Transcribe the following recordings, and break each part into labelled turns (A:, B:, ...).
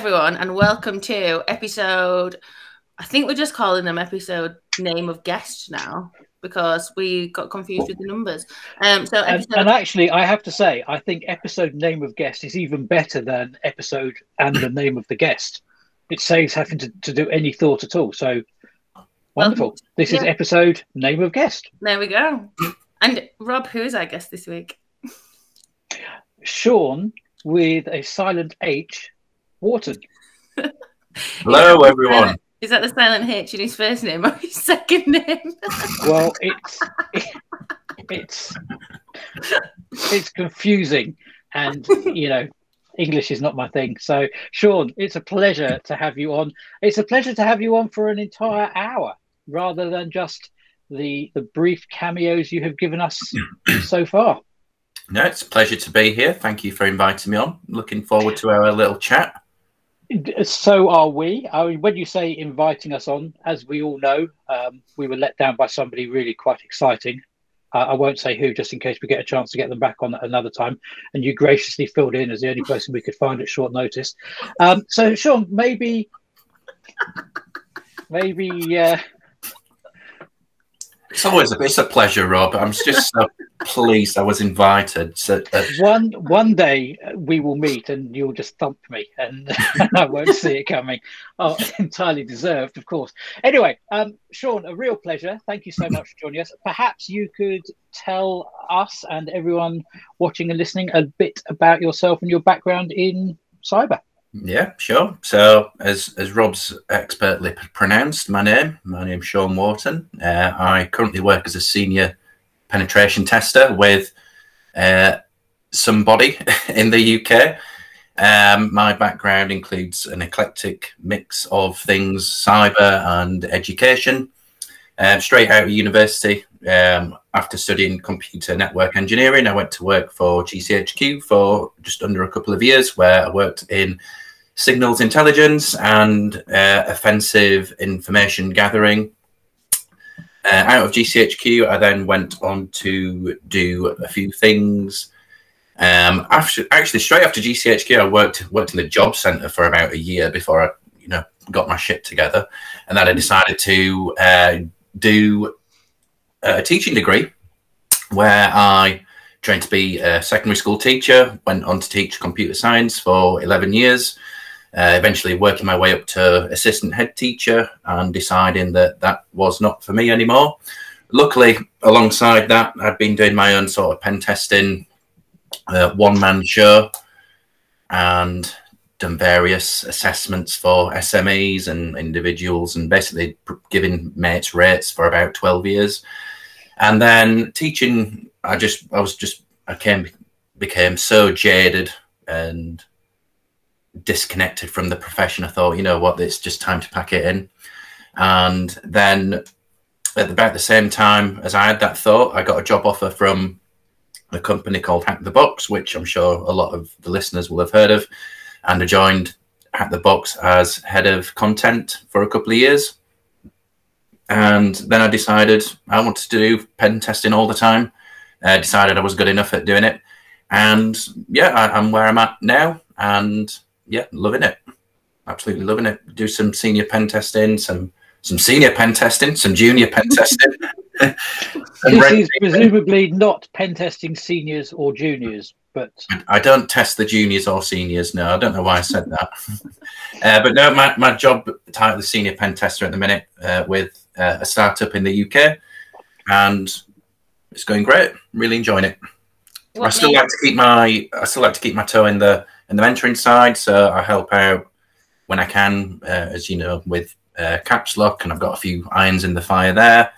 A: Everyone, and welcome to episode. I think we're just calling them episode name of guest now because we got confused with the numbers. Um, so
B: And,
A: episode,
B: and actually, I have to say, I think episode name of guest is even better than episode and the name of the guest. It saves having to, to do any thought at all. So wonderful. This is episode name of guest.
A: there we go. And Rob, who is our guest this week?
B: Sean with a silent H, Wharton.
C: Hello, everyone.
A: Is that the silent H in his first name or his second name?
B: Well, it's it's it's confusing, and you know, English is not my thing. So, Sean, it's a pleasure to have you on. It's a pleasure to have you on for an entire hour, rather than just the the brief cameos you have given us so far.
C: No, it's a pleasure to be here. Thank you for inviting me on. Looking forward to our little chat.
B: So are we. I mean, when you say inviting us on, as we all know, um, we were let down by somebody really quite exciting. Uh, I won't say who, just in case we get a chance to get them back on another time. And you graciously filled in as the only person we could find at short notice. Um, so, Sean, maybe, maybe, uh,
C: It's always a, it's a pleasure, Rob. I'm just so pleased I was invited. So, uh,
B: one one day we will meet, and you'll just thump me, and I won't see it coming. Oh, entirely deserved, of course. Anyway, um, Sean, a real pleasure. Thank you so much for joining us. Perhaps you could tell us and everyone watching and listening a bit about yourself and your background in cyber.
C: Yeah, sure. So, as as Rob's expertly pronounced my name, my name's Sean Wharton. Uh, I currently work as a senior penetration tester with uh, somebody in the UK. Um, my background includes an eclectic mix of things cyber and education. Uh, straight out of university, um, after studying computer network engineering, I went to work for GCHQ for just under a couple of years, where I worked in signals intelligence and uh, offensive information gathering. Uh, out of GCHQ, I then went on to do a few things. Um, after actually, straight after GCHQ, I worked worked in the job centre for about a year before I, you know, got my shit together, and then I decided to uh, do a teaching degree where I trained to be a secondary school teacher. Went on to teach computer science for eleven years uh, eventually working my way up to assistant head teacher and deciding that that was not for me anymore. Luckily, alongside that, I'd been doing my own sort of pen testing, uh, one man show, and done various assessments for SMEs and individuals, and basically giving mates rates for about 12 years. And then teaching, I just, I was just, I came, became so jaded and disconnected from the profession. I thought, you know what, it's just time to pack it in. And then at about the same time as I had that thought, I got a job offer from a company called Hack the Box, which I'm sure a lot of the listeners will have heard of. And I joined Hack the Box as head of content for a couple of years. And then I decided I wanted to do pen testing all the time. I decided I was good enough at doing it. And yeah, I, I'm where I'm at now. And yeah, loving it. Absolutely loving it. Do some senior pen testing, some some senior pen testing, some junior pen testing.
B: This
C: red
B: is
C: teaming.
B: presumably not pen testing seniors or juniors, but
C: I don't test the juniors or seniors. No, I don't know why I said that. uh, but no, my, my job title is senior pen tester at the minute uh, with uh, a startup in the UK, and it's going great. Really enjoying it. I still
A: made-
C: like to keep my I still like to keep my toe in the in the mentoring side, so I help out when I can, uh, as you know, with uh, Caps Lock, and I've got a few irons in the fire there,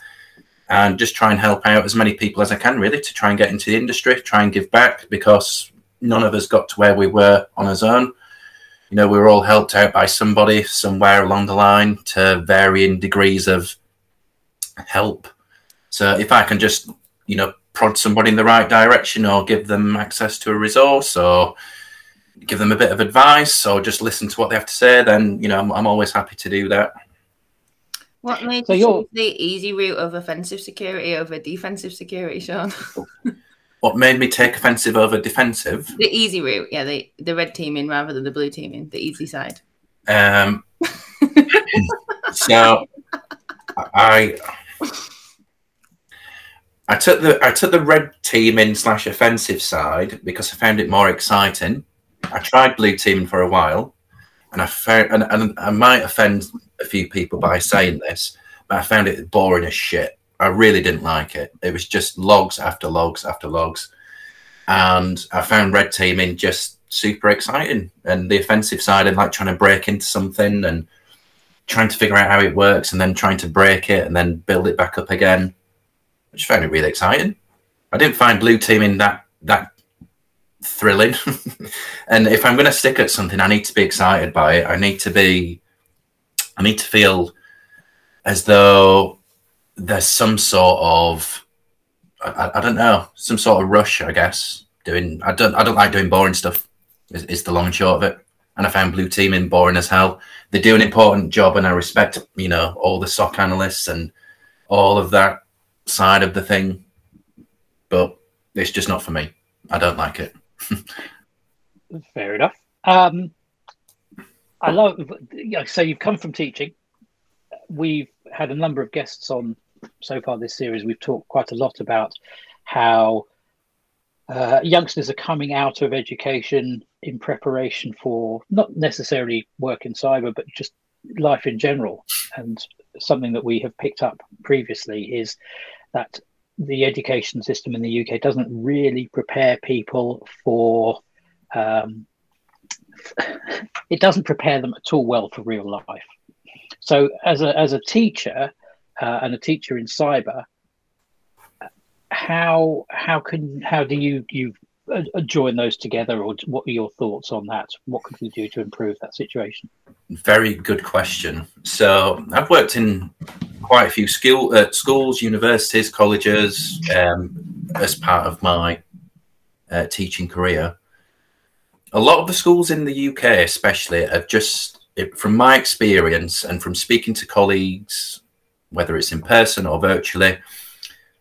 C: and just try and help out as many people as I can, really, to try and get into the industry, try and give back, because none of us got to where we were on our own. You know, we were all helped out by somebody somewhere along the line to varying degrees of help. So if I can just, you know, prod somebody in the right direction or give them access to a resource or give them a bit of advice or just listen to what they have to say, then, you know, I'm, I'm always happy to do that.
A: What made
B: So
A: you choose the easy route of offensive security over defensive security, Sean?
C: what made me take offensive over defensive?
A: The easy route, yeah, the the red teaming rather than the blue teaming, the easy side.
C: Um, so I I took the I took the red teaming slash offensive side because I found it more exciting. I tried blue teaming for a while, and I found and, and I might offend a few people by saying this, but I found it boring as shit. I really didn't like it. It was just logs after logs after logs, and I found red teaming just super exciting. And the offensive side, and like trying to break into something and trying to figure out how it works, and then trying to break it and then build it back up again. I just found it really exciting. I didn't find blue teaming that that thrilling. and if I'm going to stick at something, I need to be excited by it. I need to be, I need to feel as though there's some sort of, I, I don't know, some sort of rush. I guess doing. I don't. I don't like doing boring stuff. Is, is the long and short of it. And I found blue teaming boring as hell. They do an important job, and I respect, you know, all the SOC analysts and all of that side of the thing, but it's just not for me. I don't like it.
B: Fair enough. Um, I love. So you've come from teaching. We've had a number of guests on so far this series. We've talked quite a lot about how uh, youngsters are coming out of education in preparation for not necessarily work in cyber, but just life in general. And something that we have picked up previously is that the education system in the UK doesn't really prepare people for. Um, it doesn't prepare them at all well for real life. So, as a as a teacher uh, and a teacher in cyber, how how can how do you you join those together, or what are your thoughts on that? What could we do to improve that situation?
C: Very good question. So I've worked in quite a few school, uh, schools, universities, colleges um, as part of my uh, teaching career. A lot of the schools in the UK, especially, have just, from my experience and from speaking to colleagues, whether it's in person or virtually,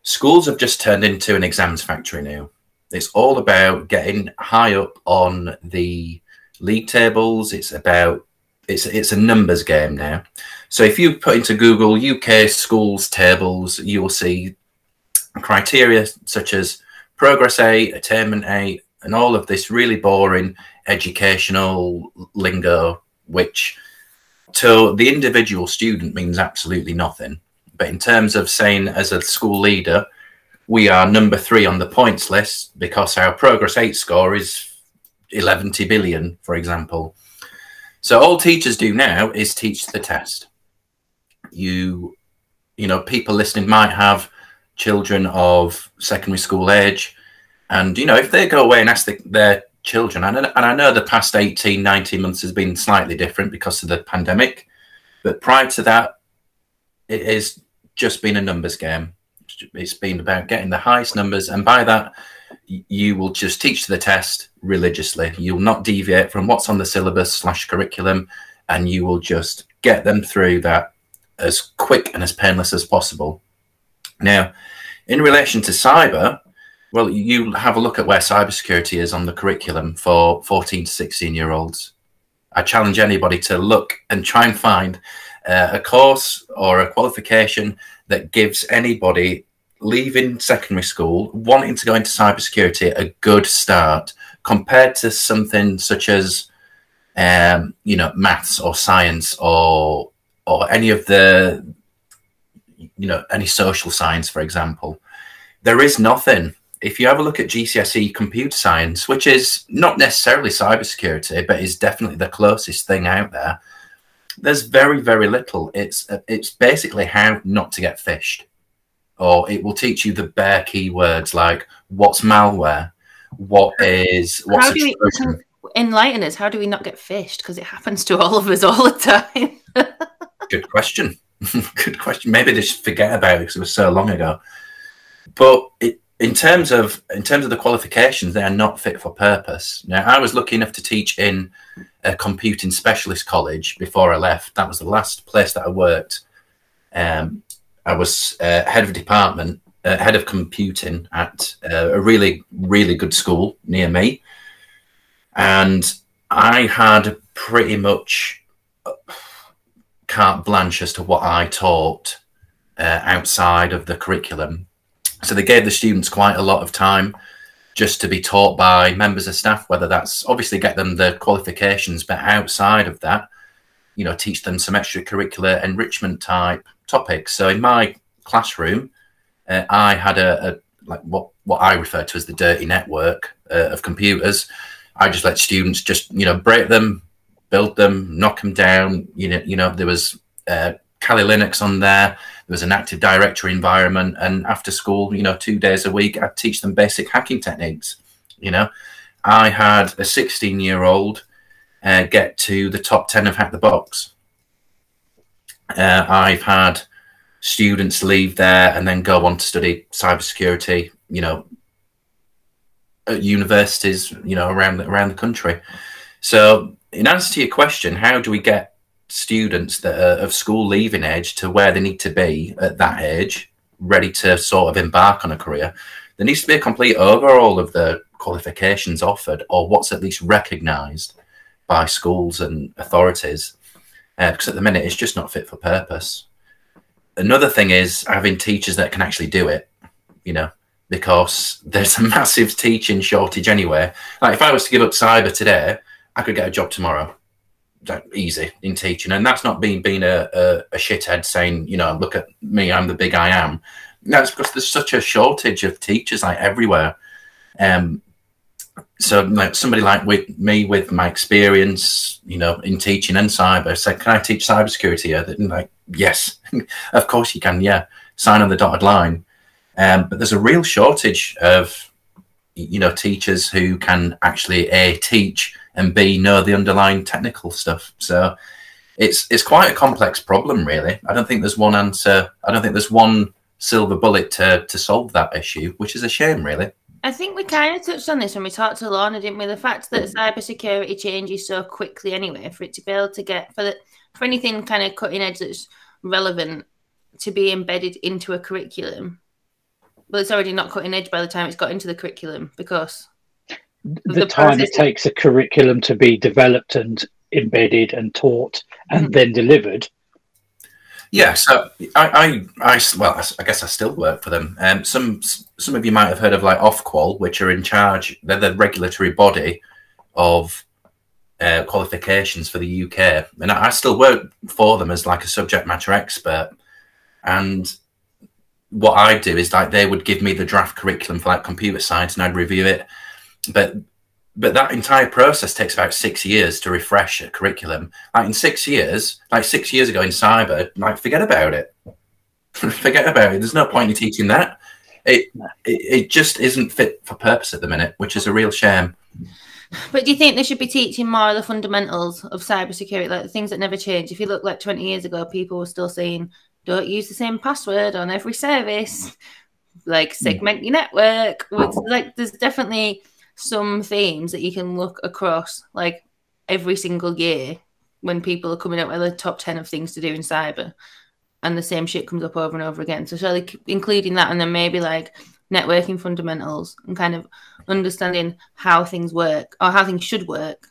C: schools have just turned into an exams factory now. It's all about getting high up on the league tables. It's about it's it's a numbers game now. So if you put into Google UK schools tables, you will see criteria such as progress eight, attainment eight, and all of this really boring educational lingo, which to the individual student means absolutely nothing. But in terms of saying as a school leader, we are number three on the points list because our progress eight score is 11 billion, for example. So all teachers do now is teach the test. You, you know, people listening might have children of secondary school age, and you know, if they go away and ask the, their children, and, and I know the past 18, 19 months has been slightly different because of the pandemic, but prior to that, it has just been a numbers game it's been about getting the highest numbers, and by that, you will just teach the test religiously. You'll not deviate from what's on the syllabus slash curriculum, and you will just get them through that as quick and as painless as possible. Now, in relation to cyber, well, you have a look at where cybersecurity is on the curriculum for 14 to 16 year olds. I challenge anybody to look and try and find uh, a course or a qualification that gives anybody leaving secondary school wanting to go into cybersecurity a good start compared to something such as um, you know maths or science or or any of the you know any social science for example. There is nothing. If you have a look at GCSE computer science which is not necessarily cybersecurity but is definitely the closest thing out there there's very very little. It's it's basically how not to get phished or it will teach you the bare keywords like what's malware? What is what's
A: how do we enlighten us. How do we not get phished because it happens to all of us all the time.
C: Good question. Good question. Maybe they just forget about it because it was so long ago. But it, in terms of in terms of the qualifications they are not fit for purpose. Now i was lucky enough to teach in a computing specialist college before I left. That was the last place that I worked. Um, I was uh, head of department uh, head of computing at uh, a really, really good school near me. And I had pretty much uh, carte blanche as to what I taught uh, outside of the curriculum. So they gave the students quite a lot of time just to be taught by members of staff, whether that's obviously get them the qualifications, but outside of that, you know, teach them some extracurricular enrichment type topics. So in my classroom, uh, I had a, a, like what what I refer to as the dirty network uh, of computers. I just let students just you know break them, build them, knock them down. You know, you know there was uh, Kali Linux on there. There was an Active Directory environment, and after school, you know, two days a week, I'd teach them basic hacking techniques. You know, I had a 16 year old uh, get to the top 10 of Hack the Box. Uh, I've had students leave there and then go on to study cybersecurity, you know, at universities, you know, around around the country. So, in answer to your question, how do we get students that are of school leaving age to where they need to be at that age, ready to sort of embark on a career? There needs to be a complete overhaul of the qualifications offered, or what's at least recognised by schools and authorities, uh, because at the minute it's just not fit for purpose another thing is having teachers that can actually do it, you know, because there's a massive teaching shortage anyway. Like if I was to give up cyber today, I could get a job tomorrow. Easy in teaching, and that's not being being a, a, a shithead saying, you know, look at me, I'm the big I am. That's because there's such a shortage of teachers like everywhere. Um, so like somebody like with me with my experience, you know, in teaching and cyber said, "Can I teach cybersecurity?" here?" And like, yes, of course you can. Yeah, sign on the dotted line. Um, but there's a real shortage of, you know, teachers who can actually a teach and b know the underlying technical stuff. So it's it's quite a complex problem, really. I don't think there's one answer. I don't think there's one silver bullet to to solve that issue, which is a shame, really.
A: I think we kind of touched on this when we talked to Lorna, didn't we? The fact that cybersecurity changes so quickly anyway, for it to be able to get for the, for anything kind of cutting edge that's relevant to be embedded into a curriculum. Well, it's already not cutting edge by the time it's got into the curriculum because
B: the, the time process... it takes a curriculum to be developed and embedded and taught and mm-hmm. then delivered
C: yeah, so I, I, I, well, I guess I still work for them. Um, some, some of you might have heard of like Ofqual, which are in charge. They're the regulatory body of uh, qualifications for the UK, and I, I still work for them as like a subject matter expert. And what I do is like they would give me the draft curriculum for like computer science, and I'd review it. But but that entire process takes about six years to refresh a curriculum. Like in six years, like six years ago in cyber, like forget about it. forget about it. There's no point in teaching that. It, it it just isn't fit for purpose at the minute, which is a real shame.
A: But do you think they should be teaching more of the fundamentals of cybersecurity, like the things that never change? If you look like 20 years ago, people were still saying, don't use the same password on every service, like hmm. segment your network. Like, there's definitely some themes that you can look across like every single year when people are coming up with the top 10 of things to do in cyber and the same shit comes up over and over again. So surely including that and then maybe like networking fundamentals and kind of understanding how things work or how things should work?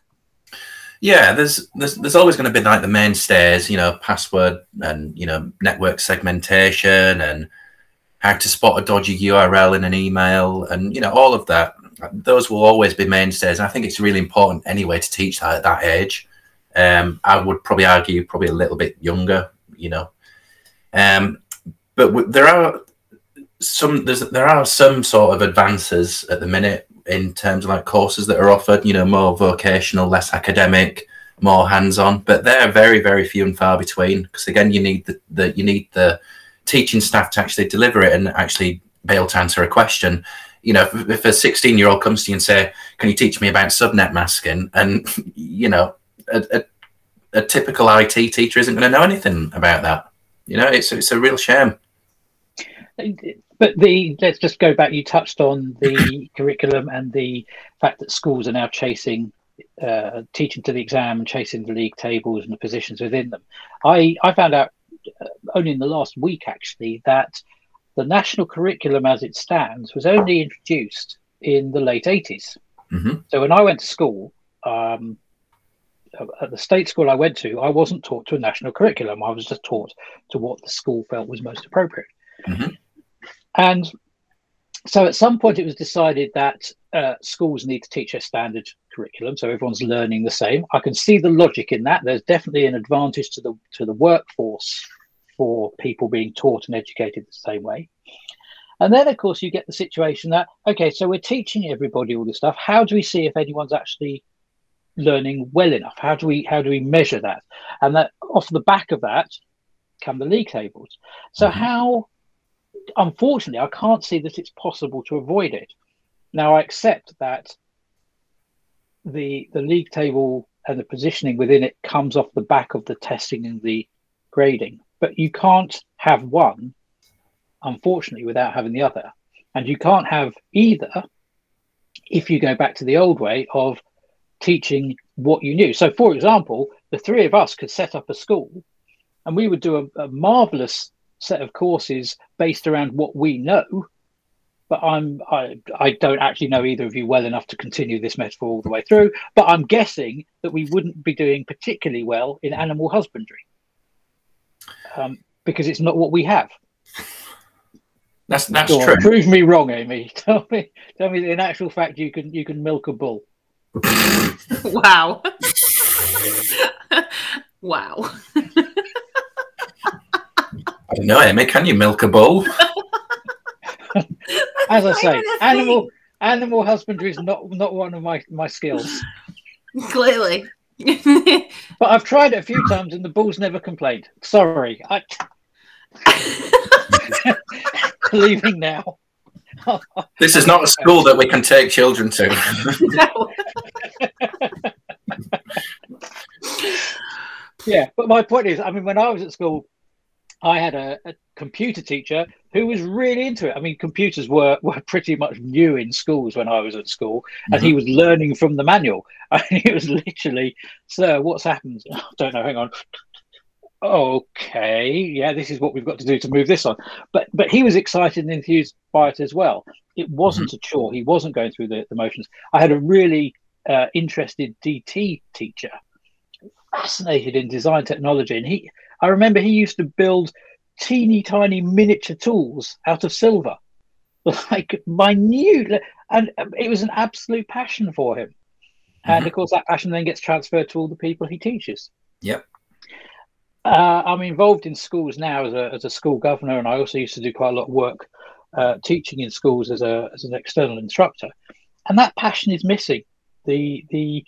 C: Yeah there's there's, there's always going to be like the mainstays you know password and you know network segmentation and how to spot a dodgy url in an email and you know all of that those will always be mainstays. I think it's really important anyway to teach that at that age. Um, I would probably argue probably a little bit younger, you know. Um, but w- there are some there are some sort of advances at the minute in terms of like courses that are offered. You know, more vocational, less academic, more hands-on. But they're very very few and far between because again, you need the, the you need the teaching staff to actually deliver it and actually be able to answer a question you know, if, if a 16 year old comes to you and say, "Can you teach me about subnet masking?" and you know, a, a, a typical IT teacher isn't going to know anything about that. You know, it's it's a real shame.
B: But the let's just go back. You touched on the curriculum and the fact that schools are now chasing uh, teaching to the exam and chasing the league tables and the positions within them. I I found out uh, only in the last week actually that the national curriculum as it stands was only introduced in the late 80s.
C: hmm
B: So when I went to school, um, at the state school I went to, I wasn't taught to a national curriculum. I was just taught to what the school felt was most appropriate.
C: Mhm.
B: And so at some point it was decided that uh, schools need to teach a standard curriculum, so everyone's learning the same. I can see the logic in that. There's definitely an advantage to the to the workforce for people being taught and educated the same way. And then, of course, you get the situation that okay, so we're teaching everybody all this stuff. How do we see if anyone's actually learning well enough? How do we how do we measure that? And that off the back of that come the league tables. So
C: Mhm.
B: how? Unfortunately, I can't see that it's possible to avoid it. Now, I accept that the the league table and the positioning within it comes off the back of the testing and the grading, but you can't have one, unfortunately, without having the other, and you can't have either if you go back to the old way of teaching what you knew. So, for example, the three of us could set up a school, and we would do a, a marvelous set of courses based around what we know but I'm I, I don't actually know either of you well enough to continue this metaphor all the way through. But I'm guessing that we wouldn't be doing particularly well in animal husbandry um, because it's not what we have.
C: That's that's
B: Go on,
C: true.
B: prove me wrong, Amy. Tell me, tell me that in actual fact you can you can milk a bull.
A: Wow. wow.
C: I don't know, Amy. Can you milk a bull?
B: As I say,
A: even a
B: animal animal husbandry is not not one of my my skills.
A: Clearly.
B: But I've tried it a few times and the bull's never complained. Sorry, I leaving now.
C: This is not a school that we can take children to.
B: Yeah, but my point is, I mean, when I was at school, I had a, a computer teacher who was really into it. I mean, computers were were pretty much new in schools when I was at school, and he was learning from the manual. And he was literally, "Sir, what's happened?" "Oh, don't know. Hang on. Okay, yeah, this is what we've got to do to move this on. But but he was excited and enthused by it as well. It wasn't a chore. He wasn't going through the, the motions. I had a really uh, interested DT teacher, fascinated in design technology, and he. I remember he used to build teeny tiny miniature tools out of silver, like minute, and it was an absolute passion for him. And of course, that passion then gets transferred to all the people he teaches.
C: Yep.
B: Uh, I'm involved in schools now as a as a school governor, and I also used to do quite a lot of work uh, teaching in schools as a as an external instructor. And that passion is missing. The the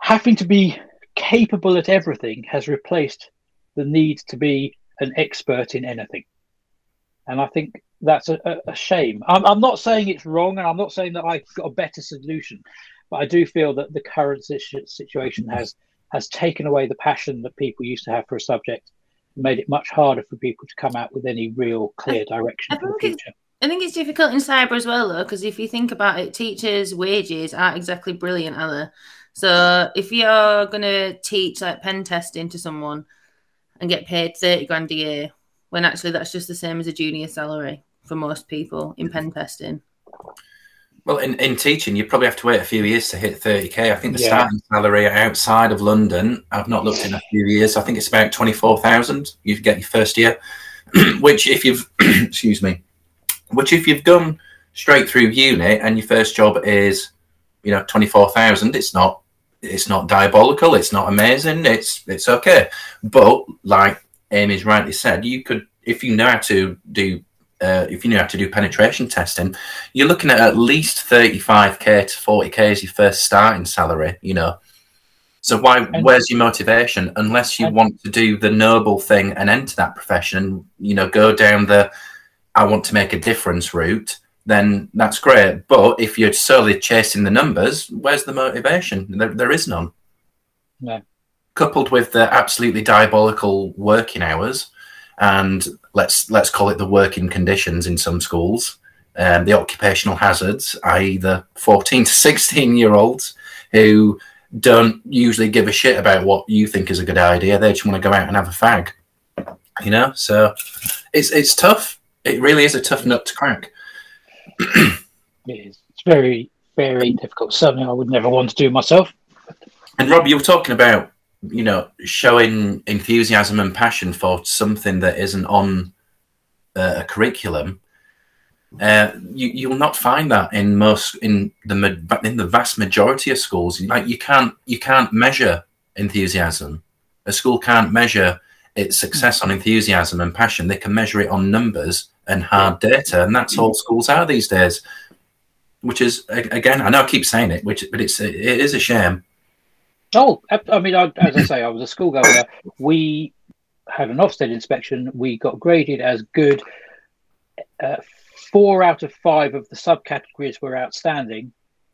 B: having to be capable at everything has replaced the need to be an expert in anything. And I think that's a, a, shame. I'm, I'm not saying it's wrong, and I'm not saying that I've got a better solution, but I do feel that the current situation has has taken away the passion that people used to have for a subject, made it much harder for people to come out with any real clear direction
A: I
B: for the
A: think it's-
B: future.
A: I think it's difficult in cyber as well, though, because if you think about it, teachers' wages aren't exactly brilliant, are they? So if you're going to teach like pen testing to someone and get paid 30 grand a year, when actually that's just the same as a junior salary for most people in pen testing.
C: Well, in, in teaching, you probably have to wait a few years to hit 30k. I think the
B: Yeah.
C: starting salary outside of London, I've not looked in a few years. I think it's about 24,000 you get your first year, which if you've, excuse me, which if you've done straight through uni and your first job is, you know, 24,000, it's not, it's not diabolical. It's not amazing. It's, it's okay. But like Amy's rightly said, you could, if you know how to do, uh, if you know how to do penetration testing, you're looking at at least 35k to 40k as your first starting salary, you know. So why
B: And-
C: where's your motivation unless you
B: And-
C: want to do the noble thing and enter that profession, you know, go down the I want to make a difference route, then that's great. But if you're solely chasing the numbers, where's the motivation? There, there is none.
B: No.
C: Coupled with the absolutely diabolical working hours and let's let's call it the working conditions in some schools, um, the occupational hazards, i.e., the 14 to 16 year olds who don't usually give a shit about what you think is a good idea. They just want to go out and have a fag, you know. So it's it's tough. it really is a tough nut to crack.
B: It is. It's very, very difficult. Something I would never want to do myself.
C: And Rob, you were talking about, you know, showing enthusiasm and passion for something that isn't on uh, a curriculum. Uh, you you will not find that in most in the in the vast majority of schools. Like you can't you can't measure enthusiasm. A school can't measure its success on enthusiasm and passion. They can measure it on numbers and hard data, and that's all schools are these days. Which is again, I know I keep saying it, which but it's it is a shame.
B: Oh, I mean, I, as I say, I was a school governor. We had an Ofsted inspection. We got graded as good. Uh, four out of five of the subcategories were outstanding,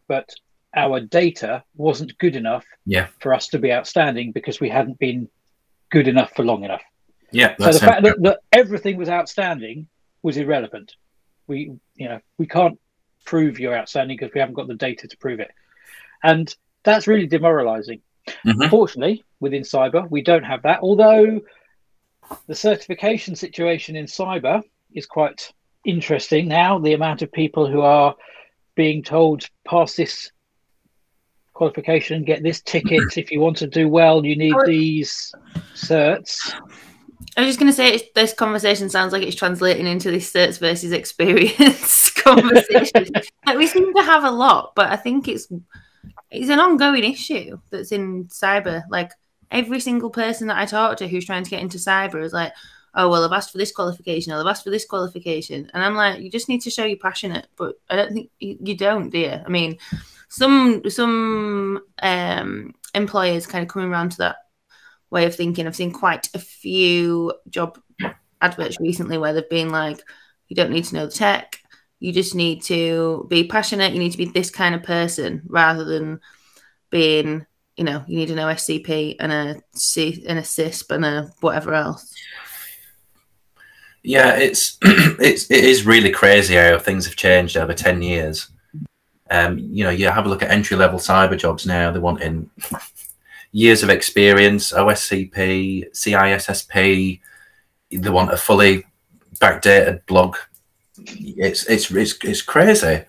B: but our data wasn't good enough
C: yeah.
B: for us to be outstanding because we hadn't been good enough for long enough.
C: Yeah.
B: So the fact that, that everything was outstanding was irrelevant. We, you know, we can't prove you're outstanding because we haven't got the data to prove it, and that's really demoralising. Mm-hmm. Fortunately, within cyber, we don't have that. Although the certification situation in cyber is quite interesting now. The amount of people who are being told pass this qualification, get this ticket. if you want to do well, you need these certs.
A: I was just going to say this conversation sounds like it's translating into this certs versus experience conversation. like we seem to have a lot, but I think it's it's an ongoing issue that's in cyber. Like every single person that I talk to who's trying to get into cyber is like, oh well, I've asked for this qualification, I've asked for this qualification, and I'm like, you just need to show you're passionate, but I don't think you, you don't, do you? I mean, some some um, employers kind of coming around to that way of thinking. I've seen quite a few job adverts recently where they've been like, you don't need to know the tech, you just need to be passionate. You need to be this kind of person rather than being, you know, you need an OSCP and a C and a CISSP and a whatever else.
C: Yeah, it's it's it is really crazy how things have changed over ten years. Um, you know, you have a look at entry level cyber jobs now. They want in years of experience, OSCP, CISSP. They want a fully backdated blog it's it's it's, it's crazy.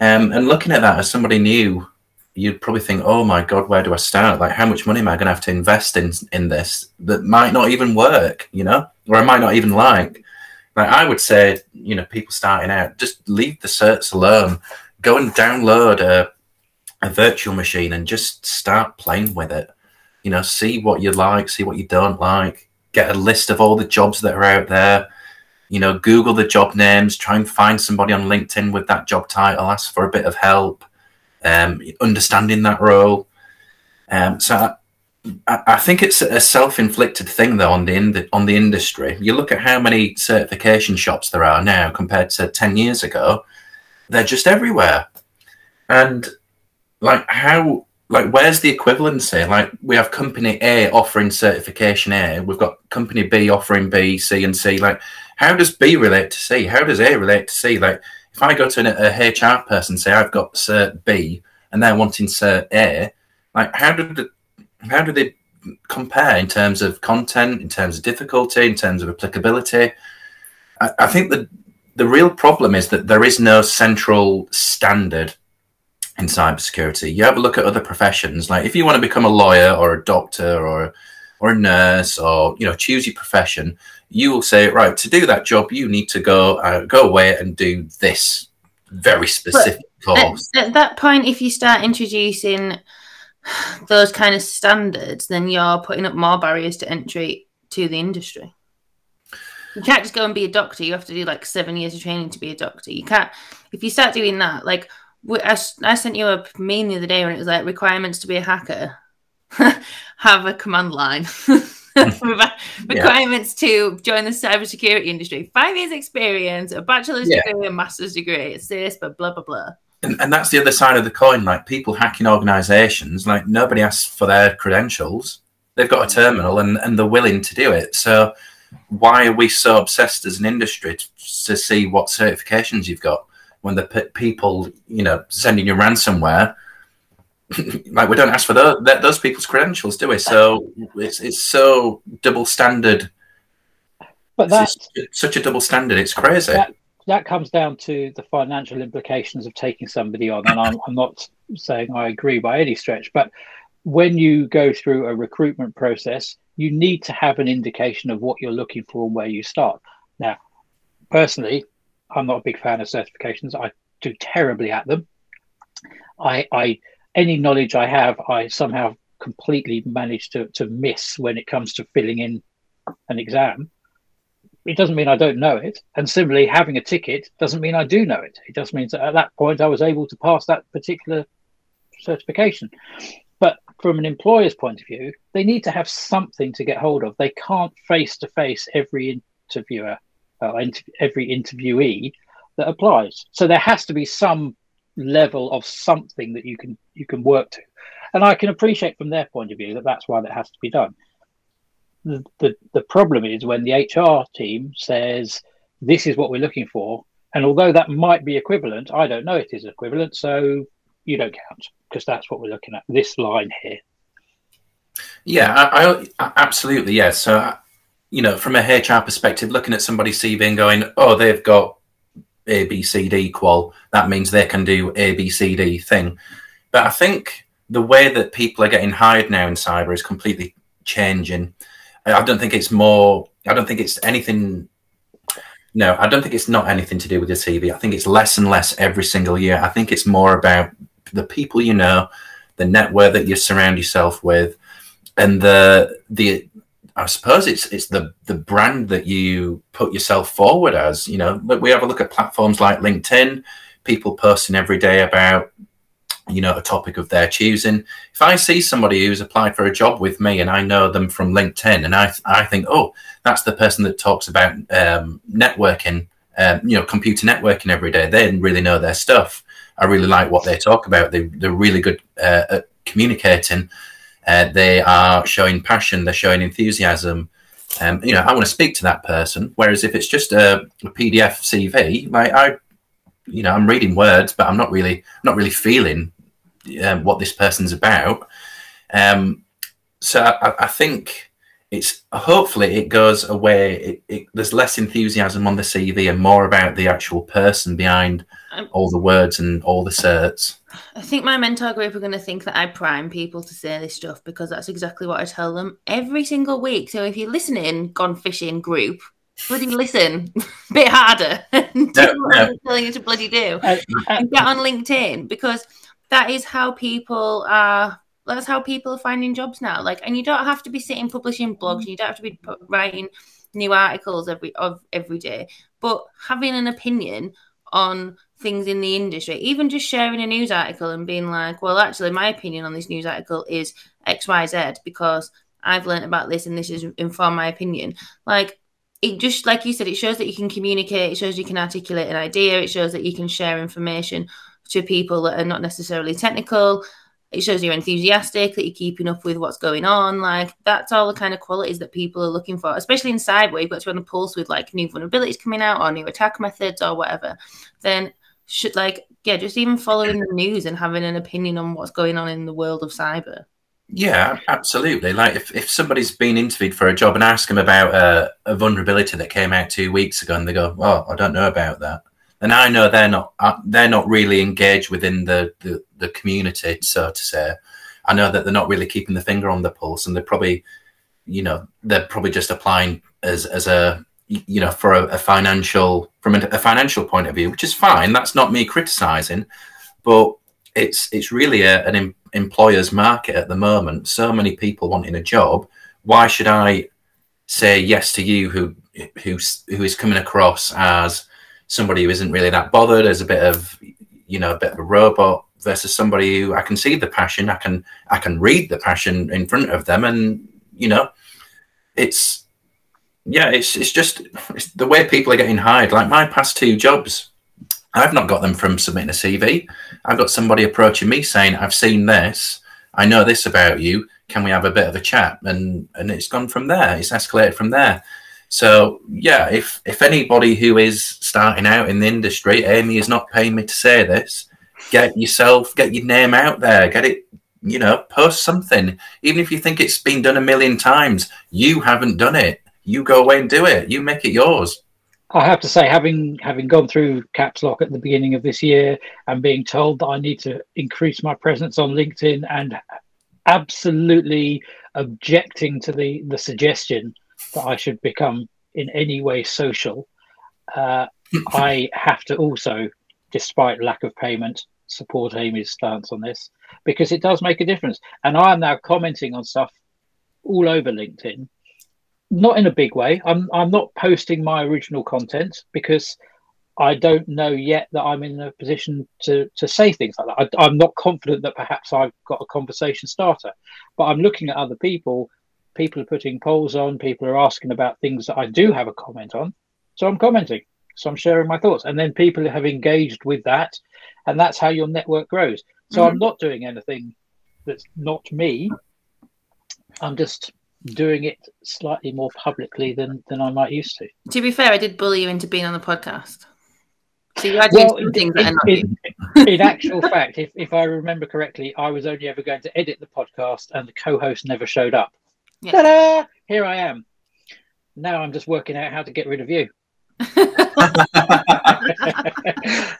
C: Um, and looking at that as somebody new, you'd probably think, "Oh my god, where do I start? Like, how much money am I going to have to invest in in this that might not even work, you know, or I might not even like." Like, I would say, you know, people starting out, just leave the certs alone. Go and download a a virtual machine and just start playing with it. You know, see what you like, see what you don't like. Get a list of all the jobs that are out there you know, Google the job names, try and find somebody on LinkedIn with that job title, ask for a bit of help, um, understanding that role. Um, so I, I, think it's a self-inflicted thing though on the, in on the industry. You look at how many certification shops there are now compared to ten years ago; they're just everywhere. And like how like where's the equivalency like we have company a offering certification a we've got company b offering b c and c like how does B relate to C? How does A relate to C? Like, if I go to a, a HR person say I've got cert B and they're wanting cert A, like how do the, how do they compare in terms of content, in terms of difficulty, in terms of applicability? I, I think the the real problem is that there is no central standard in cybersecurity. You have a look at other professions, like if you want to become a lawyer or a doctor or or a nurse or you know choose your profession you will say right to do that job you need to go uh, go away and do this very specific but course.
A: at, at that point if you start introducing those kind of standards then you're putting up more barriers to entry to the industry. You can't just go and be a doctor. You have to do like seven years of training to be a doctor. You can't if you start doing that like I, I sent you a meme the other day when it was like requirements to be a hacker have a command line. requirements yeah. to join the cybersecurity industry: five years experience, a bachelor's yeah. degree, a master's degree. It's this, but blah blah blah.
C: And, and that's the other side of the coin. Like people hacking organizations, like nobody asks for their credentials. They've got a terminal and, and they're willing to do it. So why are we so obsessed as an industry to, to see what certifications you've got when the p- people, you know, sending you ransomware like we don't ask for those, those people's credentials, do we? So it's it's so double standard.
B: But that's
C: such a double standard. It's crazy.
B: That, that comes down to the financial implications of taking somebody on, and I'm, I'm not saying I agree by any stretch, but when you go through a recruitment process, you need to have an indication of what you're looking for and where you start. Now, personally, I'm not a big fan of certifications. I do terribly at them. I, I any knowledge I have, I somehow completely manage to, to miss when it comes to filling in an exam. It doesn't mean I don't know it. And similarly, having a ticket doesn't mean I do know it. It just means that at that point I was able to pass that particular certification. But from an employer's point of view, they need to have something to get hold of. They can't face to face every interviewer, uh, every interviewee that applies. So there has to be some level of something that you can you can work to, and I can appreciate from their point of view that that's why that has to be done. The, the, the problem is when the HR team says this is what we're looking for, and although that might be equivalent, I don't know it is equivalent, so you don't count because that's what we're looking at. This line here.
C: Yeah, I, I absolutely yes. So you know, from a HR perspective, looking at somebody's CV and going, oh, they've got A, B, C, D qual, that means they can do A, B, C, D thing. But I think the way that people are getting hired now in cyber is completely changing. I don't think it's more, I don't think it's anything no, I don't think it's not anything to do with your CV. I think it's less and less every single year. I think it's more about the people you know, the network that you surround yourself with, and the the I suppose it's it's the the brand that you put yourself forward as. You know, we have a look at platforms like LinkedIn, people posting every day about you know a topic of their choosing. If I see somebody who's applied for a job with me and I know them from LinkedIn, and I I think, oh, that's the person that talks about um, networking, um, you know, computer networking every day. They really know their stuff. I really like what they talk about. They they're really good uh, at communicating uh, they are showing passion, they're showing enthusiasm. Um, you know, I want to speak to that person. Whereas if it's just a, a PDF CV, like I, you know, I'm reading words, but I'm not really, not really feeling um, what this person's about. Um, so I, I, think it's hopefully it goes away. It, it, there's less enthusiasm on the CV and more about the actual person behind um, all the words and all the certs.
A: I think my mentor group are going to think that I prime people to say this stuff because that's exactly what I tell them every single week. So if you're listening, Gone Fishing group, bloody listen a bit harder and do no, what no. I'm telling you to bloody do. Uh, and get on LinkedIn because that is how people are. That's how people are finding jobs now. Like, and you don't have to be sitting publishing blogs. Mm. You don't have to be writing new articles every of every day. But having an opinion on things in the industry, even just sharing a news article and being like, well, actually, my opinion on this news article is XYZ because I've learned about this and this has informed my opinion. Like, it just, like you said, it shows that you can communicate, it shows you can articulate an idea, it shows that you can share information to people that are not necessarily technical. It shows you're enthusiastic, that you're keeping up with what's going on. Like that's all the kind of qualities that people are looking for, especially in cyber. You've got to be on the pulse with like new vulnerabilities coming out or new attack methods or whatever. Then should like yeah, just even following the news and having an opinion on what's going on in the world of cyber.
C: Yeah, absolutely. Like if, if somebody's been interviewed for a job and ask them about a, a vulnerability that came out two weeks ago, and they go, "Well, I don't know about that," and I know they're not uh, they're not really engaged within the, the the community, so to say. I know that they're not really keeping the finger on the pulse, and they're probably, you know, they're probably just applying as as a you know for a, a financial from a, financial point of view, which is fine. That's not me criticizing, but it's it's really a, an em, employer's market at the moment. So many people wanting a job. Why should I say yes to you who who who is coming across as somebody who isn't really that bothered, as a bit of you know a bit of a robot versus somebody who I can see the passion, I can I can read the passion in front of them, and you know, it's yeah, it's it's just it's the way people are getting hired. Like my past two jobs, I've not got them from submitting a CV. I've got somebody approaching me saying, "I've seen this. I know this about you. Can we have a bit of a chat?" And and it's gone from there. It's escalated from there. So yeah, if if anybody who is starting out in the industry, Amy is not paying me to say this. Get yourself, get your name out there, get it you know, post something. Even if you think it's been done a million times, you haven't done it You go away and do it. You make it yours.
B: I have to say, having having gone through caps lock at the beginning of this year and being told that I need to increase my presence on LinkedIn and absolutely objecting to the the suggestion that I should become in any way social, uh, I have to also, despite lack of payment, support Amy's stance on this because it does make a difference. And I am now commenting on stuff all over LinkedIn, not in a big way. I'm I'm not posting my original content because I don't know yet that I'm in a position to to say things like that. I, I'm not confident that perhaps I've got a conversation starter, but I'm looking at other people. People are putting polls on. People are asking about things that I do have a comment on, so I'm commenting. So I'm sharing my thoughts, and then people have engaged with that, and that's how your network grows. So mm-hmm. I'm not doing anything that's not me. I'm just doing it slightly more publicly than than I might used to.
A: To be fair, I did bully you into being on the podcast. So you are doing well, some things that are not
B: in, in, in actual fact, if, if I remember correctly, I was only ever going to edit the podcast and the co-host never showed up. Yeah. Ta-da! Here I am. Now I'm just working out how to get rid of you.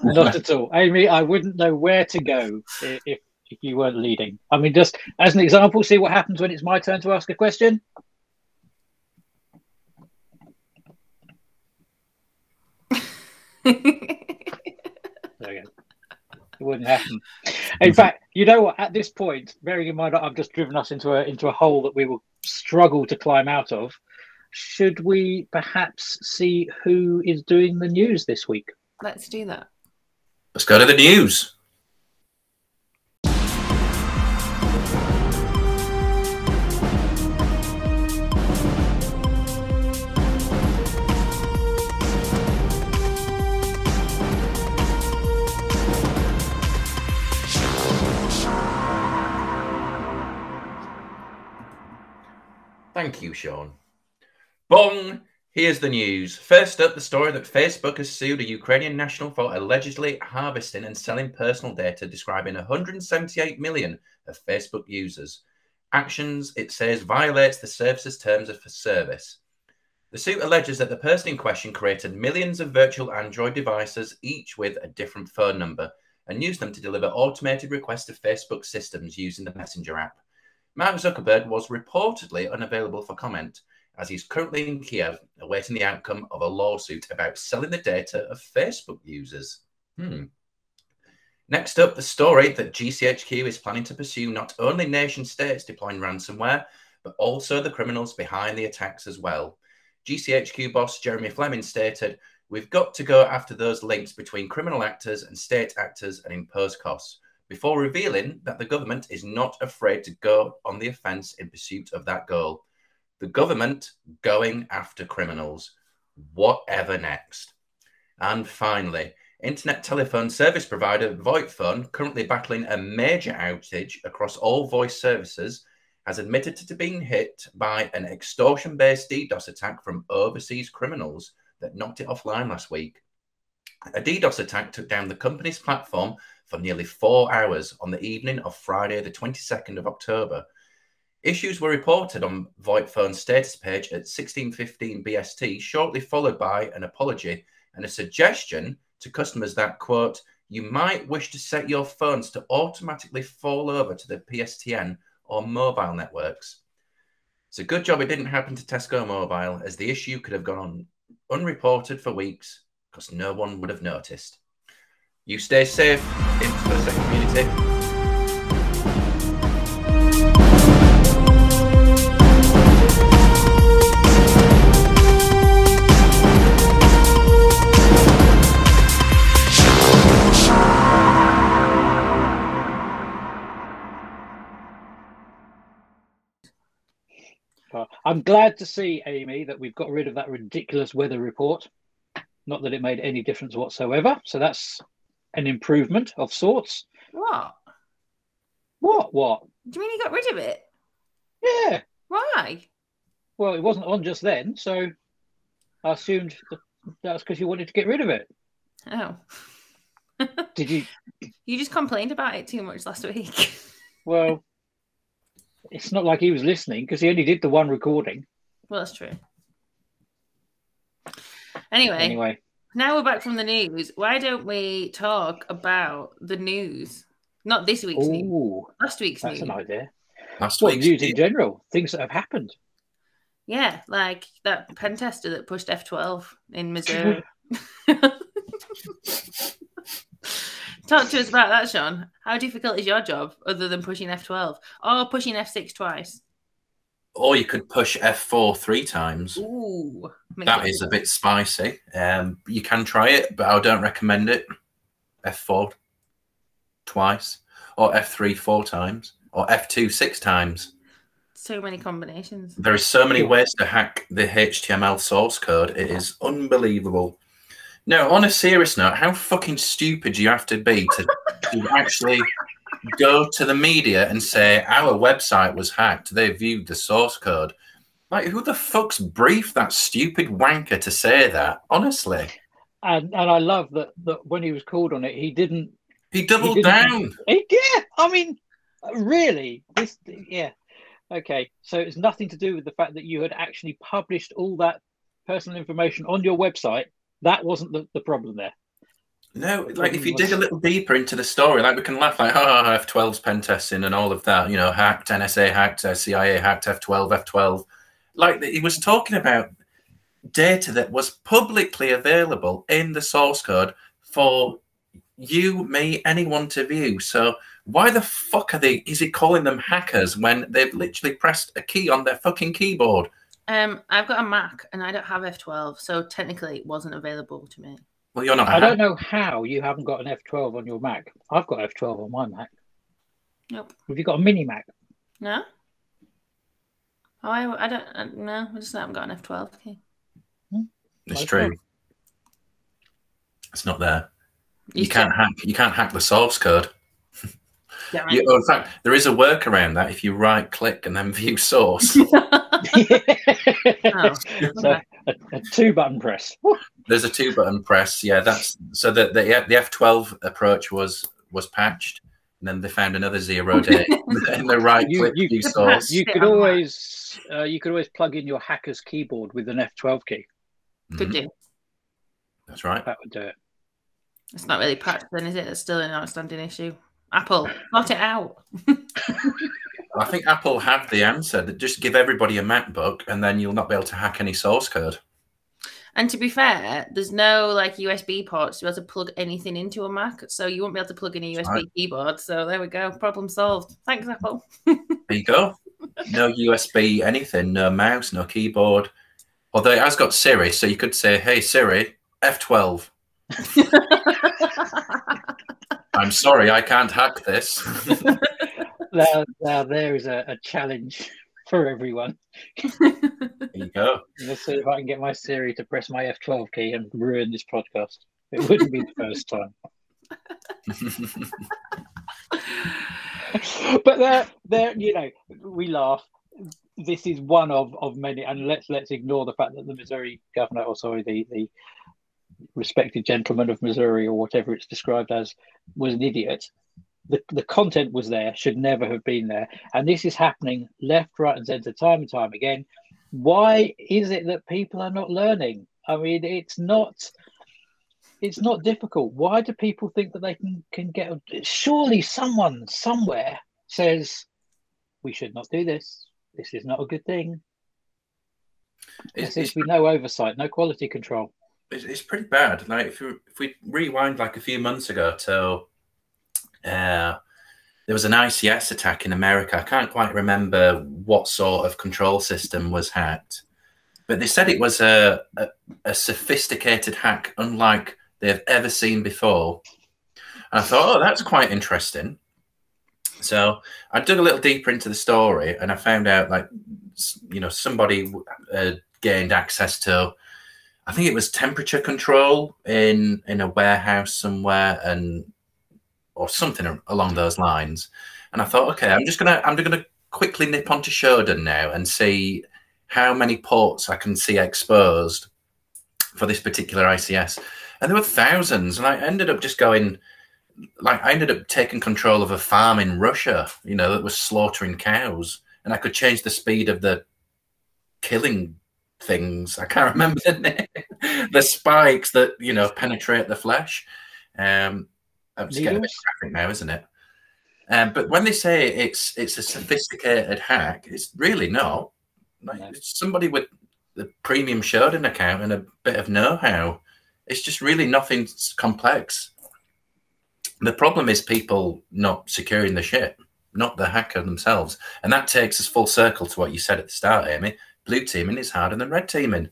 B: Not at all. Amy, I wouldn't know where to go if, if you weren't leading. I mean, just as an example, see what happens when it's my turn to ask a question. there. It wouldn't happen. In fact, you know what? At this point, bearing in mind that I've just driven us into a into a hole that we will struggle to climb out of, should we perhaps see who is doing the news this week?
A: Let's do that.
C: Let's go to the news. Thank you, Sean. Bong! Here's the news. First up, the story that Facebook has sued a Ukrainian national for allegedly harvesting and selling personal data describing 178 million of Facebook users. Actions, it says, violates the service's terms of service. The suit alleges that the person in question created millions of virtual Android devices, each with a different phone number, and used them to deliver automated requests to Facebook systems using the Messenger app. Mark Zuckerberg was reportedly unavailable for comment as he's currently in Kiev awaiting the outcome of a lawsuit about selling the data of Facebook users. Hmm. Next up, the story that GCHQ is planning to pursue not only nation states deploying ransomware, but also the criminals behind the attacks as well. GCHQ boss Jeremy Fleming stated, We've got to go after those links between criminal actors and state actors and impose costs, before revealing that the government is not afraid to go on the offence in pursuit of that goal the government going after criminals. Whatever next? And finally, internet telephone service provider Voipfone, currently battling a major outage across all voice services, has admitted to being hit by an extortion based DDoS attack from overseas criminals that knocked it offline last week. A DDoS attack took down the company's platform for nearly four hours on the evening of Friday, the 22nd of October, Issues were reported on Voipfone's status page at 1615 BST, shortly followed by an apology and a suggestion to customers that, quote, you might wish to set your phones to automatically fall over to the PSTN or mobile networks. It's a good job it didn't happen to Tesco Mobile, as the issue could have gone on unreported for weeks because no one would have noticed. You stay safe, InfoSec community.
B: I'm glad to see, Amy, that we've got rid of that ridiculous weather report. Not that it made any difference whatsoever. So that's an improvement of sorts.
A: What?
B: What? What?
A: Do you mean you got rid of it?
B: Yeah.
A: Why?
B: Well, it wasn't on just then, so I assumed that was because you wanted to get rid of it.
A: Oh.
B: Did you?
A: You just complained about it too much last week.
B: Well, it's not like he was listening because he only did the one recording.
A: Well, that's true. Anyway,
B: Anyway,
A: now we're back from the news. Why don't we talk about the news? Not this week's news, last week's
B: that's
A: news.
B: an idea.
C: Last
B: Well,
C: week,
B: news in general, things that have happened.
A: Yeah, like that pen tester that pushed F12 in Missouri. Talk to us about that, Sean. How difficult is your job other than pushing F12 or pushing F6 twice?
C: or you could push F4 three times.
A: Ooh,
C: That is a bit spicy. Um, you can try it, but I don't recommend it. F4 twice, or F3 four times, or F2 six times.
A: so many combinations.
C: There is so many ways to hack the HTML source code. It is unbelievable. No, on a serious note, how fucking stupid do you have to be to, to actually go to the media and say our website was hacked? They viewed the source code. Like, who the fuck's briefed that stupid wanker to say that? Honestly,
B: And and I love that that when he was called on it, he didn't.
C: he doubled
B: didn't-
C: down.
B: He, yeah, I mean, really, this. Yeah, okay. So it's nothing to do with the fact that you had actually published all that personal information on your website. That wasn't the, the problem there.
C: No, like if you dig a little deeper into the story, like we can laugh like, oh, F12's pen testing and all of that, you know, hacked, NSA hacked, uh, CIA hacked, F12, F12. Like he was talking about data that was publicly available in the source code for you, me, anyone to view. So why the fuck are they? Is he calling them hackers when they've literally pressed a key on their fucking keyboard?
A: Um, I've got a Mac and I don't have F12, so technically it wasn't available to me.
C: Well, you're not. a
B: I
C: hacker.
B: don't know how you haven't got an F12 on your Mac. I've got F12 on my Mac.
A: Nope.
B: Have you got a mini Mac?
A: No. Oh, I, I don't. uh, No, I just haven't got an F12. Okay.
C: It's true. It's not there. You,
A: You
C: can't hack. You can't hack the source code.
A: Yeah, right.
C: You, oh, in fact, there is a workaround that if you right click and then view source,
A: Oh,
B: so a, a two button press.
C: there's a two button press. Yeah, that's so that the, the F12 approach was was patched, and then they found another zero day in the right
B: You-
C: click
B: you-
C: view source.
B: You could always uh, you could always plug in your hacker's keyboard with an F12 key.
A: Could
C: Mhm,
A: do.
C: That's right.
B: That would do it.
A: It's not really patched, then, is it? It's still an outstanding issue. Apple, sort it out.
C: I think Apple have the answer. That just give everybody a MacBook, and then you'll not be able to hack any source code.
A: And to be fair, there's no like USB ports to be able to plug anything into a Mac, so you won't be able to plug in a USB
C: right.
A: keyboard. So there we go, problem solved. Thanks, Apple.
C: There you go. No USB, anything, no mouse, no keyboard. Although it has got Siri, so you could say, "Hey Siri, F12." I'm sorry, I can't hack this.
B: Now, now there is a, a challenge for everyone.
C: there you go.
B: Let's see if I can get my Siri to press my F12 key and ruin this podcast. It wouldn't be the first time. but there, there, you know, we laugh. This is one of, of many, and let's let's ignore the fact that the Missouri governor, or sorry, the the respected gentleman of Missouri, or whatever it's described as, was an idiot. The, the content was there, should never have been there, and this is happening left, right, and centre, time and time again. Why is it that people are not learning? I mean, it's not it's not difficult. Why do people think that they can can get? Surely someone somewhere says we should not do this. This is not a good thing. There
C: It's,
B: seems to be no oversight, no quality control.
C: it's, it's pretty bad. Like if you, if we rewind like a few months ago to uh, there was an ICS attack in America. I can't quite remember what sort of control system was hacked, but they said it was a, a, a sophisticated hack, unlike they've ever seen before. And I thought, oh, that's quite interesting. So I dug a little deeper into the story, and I found out, like, you know, somebody uh, gained access to, I think it was temperature control in in a warehouse somewhere, and or something along those lines. And I thought, okay, I'm just gonna I'm gonna quickly nip onto Shodan now and see how many ports I can see exposed for this particular ICS. And there were thousands, and I ended up just going like I ended up taking control of a farm in Russia, you know, that was slaughtering cows, and I could change the speed of the killing things. I can't remember the name. the spikes that you know penetrate the flesh. Um, I'm just getting a bit graphic now, isn't it? Um, but when they say it's it's a sophisticated hack, it's really not. Like, it's somebody with the premium Shodan account and a bit of know-how. It's just really nothing complex. The problem is people not securing the shit, not the hacker themselves, and that takes us full circle to what you said at the start, Amy. Blue teaming is harder than red teaming.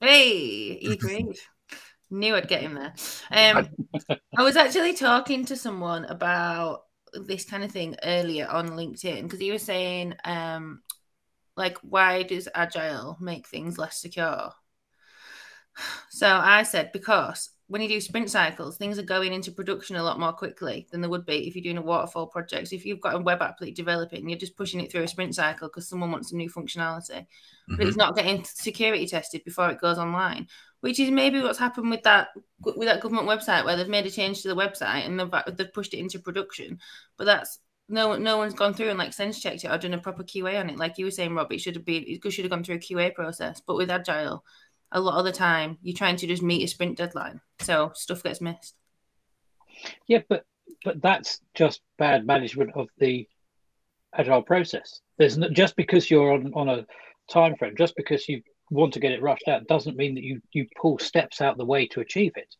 A: Hey, you agreed. Knew I'd get him there. Um, I was actually talking to someone about this kind of thing earlier on LinkedIn because he was saying, um, like, why does Agile make things less secure? So I said, because when you do sprint cycles, things are going into production a lot more quickly than they would be if you're doing a waterfall project. So if you've got a web app that you're developing, you're just pushing it through a sprint cycle because someone wants some new functionality, mm-hmm. but it's not getting security tested before it goes online. Which is maybe what's happened with that with that government website where they've made a change to the website and they've, uh, they've pushed it into production. But that's no no one's gone through and like sense checked it or done a proper QA on it. Like you were saying, Rob, it should have been it should have gone through a QA process. But with Agile, a lot of the time you're trying to just meet a sprint deadline, so stuff gets missed.
B: Yeah, but but that's just bad management of the agile process. There's no, just because you're on on a time frame, just because you want to get it rushed out, doesn't mean that you you pull steps out the way to achieve it.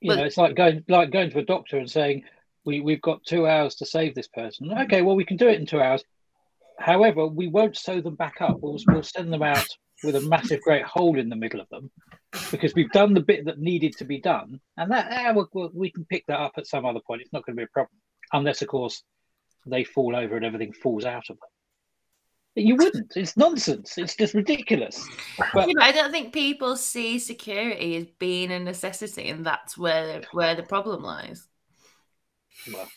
B: You but, know, it's like going like going to a doctor and saying, "We we've got two hours to save this person." Okay, well we can do it in two hours. However, we won't sew them back up. We'll, we'll send them out with a massive, great hole in the middle of them because we've done the bit that needed to be done, and that eh, we'll, we can pick that up at some other point. It's not going to be a problem, unless, of course, they fall over and everything falls out of them. You wouldn't. It's nonsense. It's just ridiculous.
A: But, yeah, but I don't think people see security as being a necessity, and that's where where the problem lies. Well,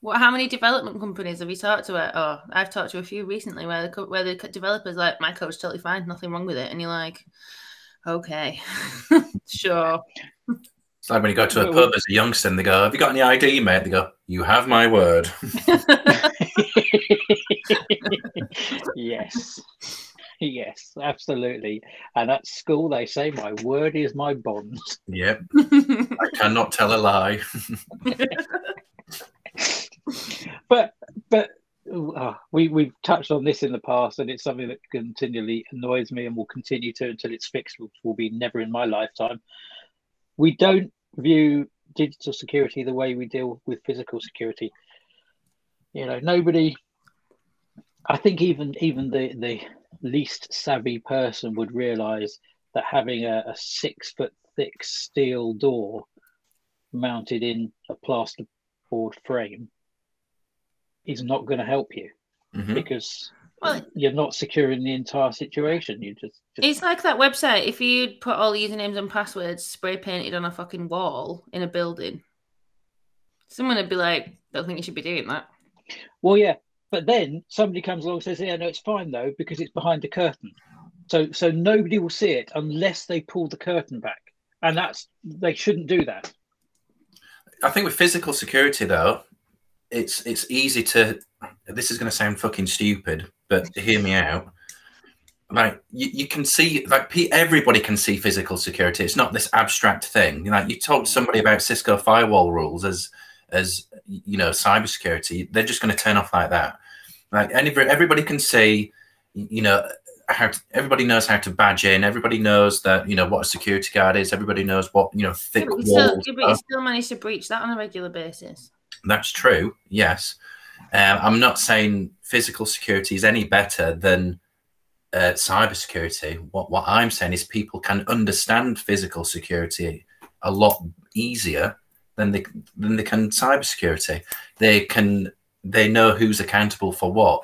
A: what? How many development companies have you talked to? Oh, I've talked to a few recently where the where the developers like my code's totally fine, nothing wrong with it, and you're like, okay, sure.
C: It's like when you go to a pub as a youngster and they go, "Have you got any ID, mate?" They go, "You have my word."
B: yes, yes, absolutely. And at school, they say, "My word is my bond."
C: Yep, I cannot tell a lie
B: but but uh, we we've touched on this in the past, and it's something that continually annoys me and will continue to until it's fixed, which will be never in my lifetime. We don't view digital security the way we deal with physical security. You know, nobody. I think even even the the least savvy person would realize that having a, a six foot thick steel door mounted in a plasterboard frame is not going to help you mm-hmm. because well, you're not securing the entire situation. You just, just,
A: it's like that website. If you put all usernames and passwords spray painted on a fucking wall in a building, someone would be like, I "Don't think you should be doing that."
B: Well, yeah, but then somebody comes along and says, "Yeah, no, it's fine though because it's behind the curtain." So, so nobody will see it unless they pull the curtain back, and that's they shouldn't do that.
C: I think with physical security, though, it's it's easy to. This is going to sound fucking stupid, but hear me out. Like you, you can see, like everybody can see physical security. It's not this abstract thing. Like you told somebody about Cisco firewall rules as as you know cybersecurity, they're just going to turn off like that. Like anybody, everybody can see, you know, how to, everybody knows how to badge in. Everybody knows that you know what a security guard is. Everybody knows what you know thick yeah, but
A: walls. Still, yeah, but you still manage to breach that on a regular basis.
C: That's true. Yes, um, I'm not saying physical security is any better than uh, cybersecurity. What what I'm saying is people can understand physical security a lot easier than they than they can cybersecurity. They can they know who's accountable for what.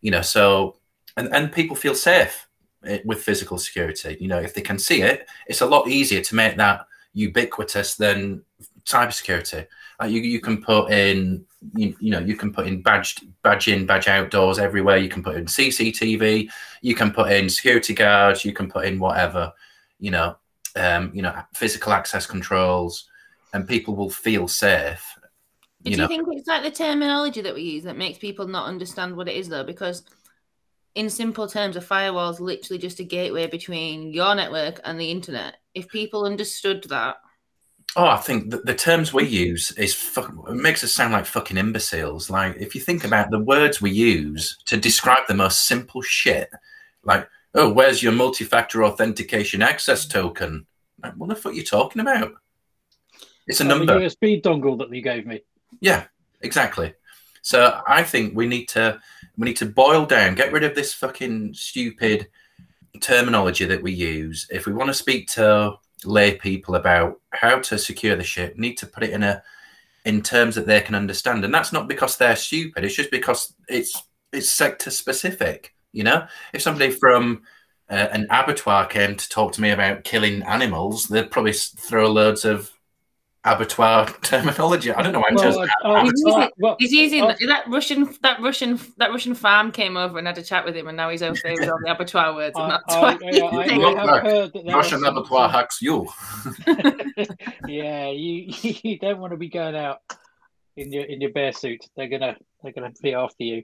C: You know, so and and people feel safe eh, with physical security. You know, if they can see it, it's a lot easier to make that ubiquitous than cybersecurity. Uh, you you can put in you, you know you can put in badge badge in badge outdoors everywhere. You can put in CCTV. You can put in security guards. You can put in whatever. You know, um, you know, physical access controls, and people will feel safe.
A: You Do you think it's like the terminology that we use that makes people not understand what it is, though? Because in simple terms, a firewall is literally just a gateway between your network and the internet. If people understood that,
C: Oh, I think the, the terms we use is fuck, it makes us sound like fucking imbeciles. Like if you think about the words we use to describe the most simple shit, like oh, where's your multi-factor authentication access token? Like, what the fuck are you talking about? It's a number.
B: The USB dongle that you gave me.
C: Yeah, exactly. So I think we need to we need to boil down, get rid of this fucking stupid terminology that we use. If we want to speak to lay people about how to secure the ship need to put it in a in terms that they can understand. And that's not because they're stupid. It's just because it's it's sector specific. You know, if somebody from uh, an abattoir came to talk to me about killing animals, they'd probably throw loads of abattoir terminology. I don't know why I'm just
B: Well, I- I- oh,
A: He's using-
B: well,
A: he's using
B: Oh.
A: that Russian that Russian that Russian farm came over and had a chat with him, and now he's okay with all the abattoir words, and
B: I,
A: that's
B: I,
A: why.
B: I,
A: he's
B: I, I have heard that there
C: Russian
B: are some-
C: abattoir hacks you.
B: yeah, you you don't want to be going out in your in your bear suit. They're gonna they're gonna be after you.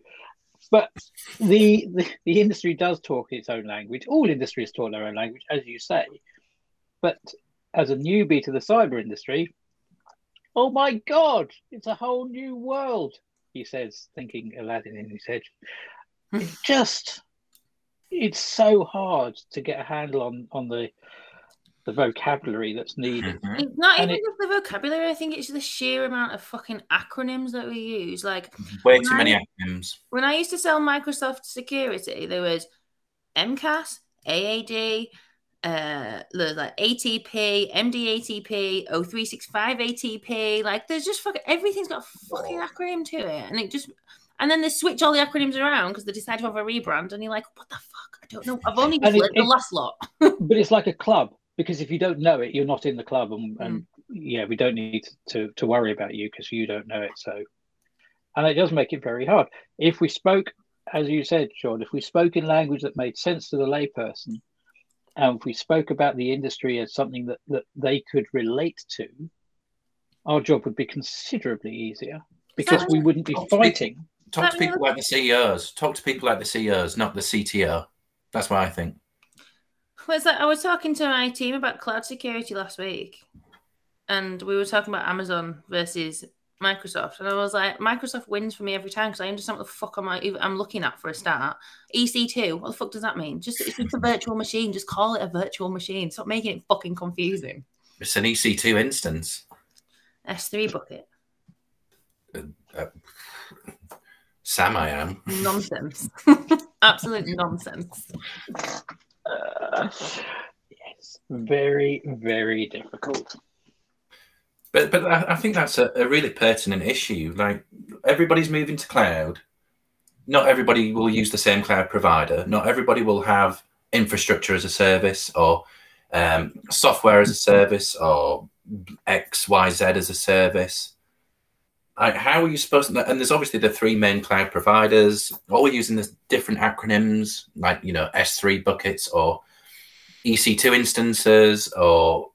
B: But the, the the industry does talk its own language. All industries talk their own language, as you say. But as a newbie to the cyber industry, oh my god, it's a whole new world. He says, thinking Aladdin in his head. It just it's so hard to get a handle on on the the vocabulary that's needed.
C: Mhm.
A: It's not
B: And
A: even
B: it-
A: just the vocabulary. I think it's the sheer amount of fucking acronyms that we use. Like
C: Way too many acronyms.
A: when I used to sell Microsoft security, there was MCAS, AAD, uh, there's like ATP, MDATP, O365 ATP. Like there's just fucking everything's got a fucking acronym to it, and it just and then they switch all the acronyms around because they decide to have a rebrand, and you're like, what the fuck? I don't know. I've only just
B: it-
A: the last lot.
B: but it's like a club because if you don't know it, you're not in the club, and, and
A: Mm.
B: yeah, we don't need to to worry about you because you don't know it. So, and it does make it very hard. If we spoke, as you said, Sean, if we spoke in language that made sense to the layperson, and if we spoke about the industry as something that that they could relate to, our job would be considerably easier because we wouldn't be
C: Talk to
B: fighting.
C: Talk to people like the CEOs. Talk to people like the CEOs, not the CTO. That's what I think.
A: Well, it's like I was talking to my team about cloud security last week, and we were talking about Amazon versus Microsoft, and I was like, Microsoft wins for me every time because I understand what the fuck am I even, I'm looking at for a start. EC2, what the fuck does that mean? Just it's just a virtual machine. Just call it a virtual machine. Stop making it fucking confusing.
C: It's an EC2 instance.
A: S3 bucket,
C: Sam, I am.
A: nonsense, absolute nonsense.
B: Uh, yes, very very difficult.
C: But but I, I think that's a, a really pertinent issue. Like everybody's moving to cloud. Not everybody will use the same cloud provider. Not everybody will have infrastructure as a service or um, software as a service or X Y Z as a service. Like, how are you supposed to? And there's obviously the three main cloud providers, all we're using the different acronyms, like you know S3 buckets or EC2 instances or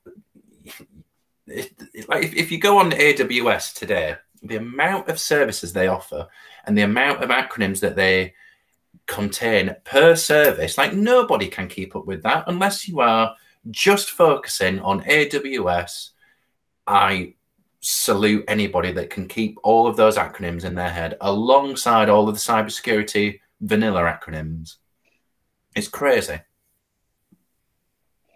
C: like if, if you go on AWS today, the amount of services they offer and the amount of acronyms that they contain per service, like nobody can keep up with that unless you are just focusing on AWS. I salute anybody that can keep all of those acronyms in their head alongside all of the cybersecurity vanilla acronyms. It's crazy.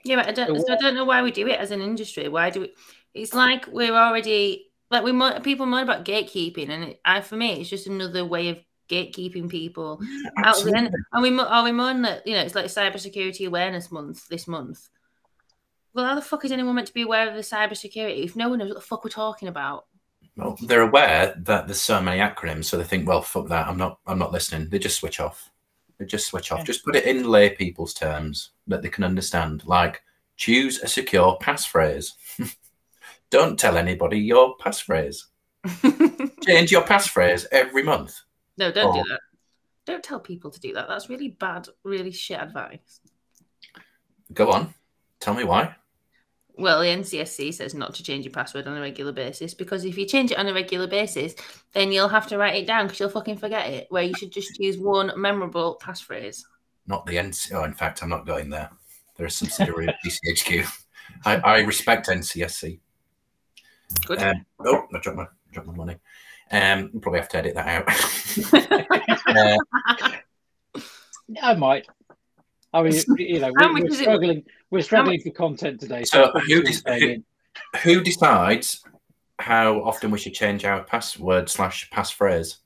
A: Yeah, but I don't. So I don't know why we do it as an industry. Why do we? It's like we're already like we mo- people moan about gatekeeping, and it, I, for me, it's just another way of gatekeeping people out of the end. And we are we moan that you know it's like Cybersecurity Awareness Month this month. Well, how the fuck is anyone meant to be aware of the cybersecurity if no one knows what the fuck we're talking about?
C: Well, they're aware that there's so many acronyms, so they think, well, fuck that. I'm not. I'm not listening. They just switch off. They just switch off.
B: Yeah.
C: Just put it in lay people's terms that they can understand. Like, choose a secure passphrase. Don't tell anybody your passphrase. Change your passphrase every month.
A: no, don't
C: Oh.
A: do that. Don't tell people to do that. That's really bad, really shit advice.
C: Go on. Tell me why.
A: well, the NCSC says not to change your password on a regular basis because if you change it on a regular basis, then you'll have to write it down because you'll fucking forget it. Where you should just use one memorable passphrase.
C: Not the NC. Oh, in fact, I'm not going there. They're a subsidiary of GCHQ. I, I respect NCSC.
A: Good.
C: Um, oh, I dropped my dropped my money. Um, we'll probably have to edit that out. uh,
B: I might. I mean, you know, we're, we're
A: is it-
B: struggling. We're struggling for content today.
C: So
B: probably
C: who
B: should
C: is-
B: stay
C: who- who decides how often we should change our password slash passphrase?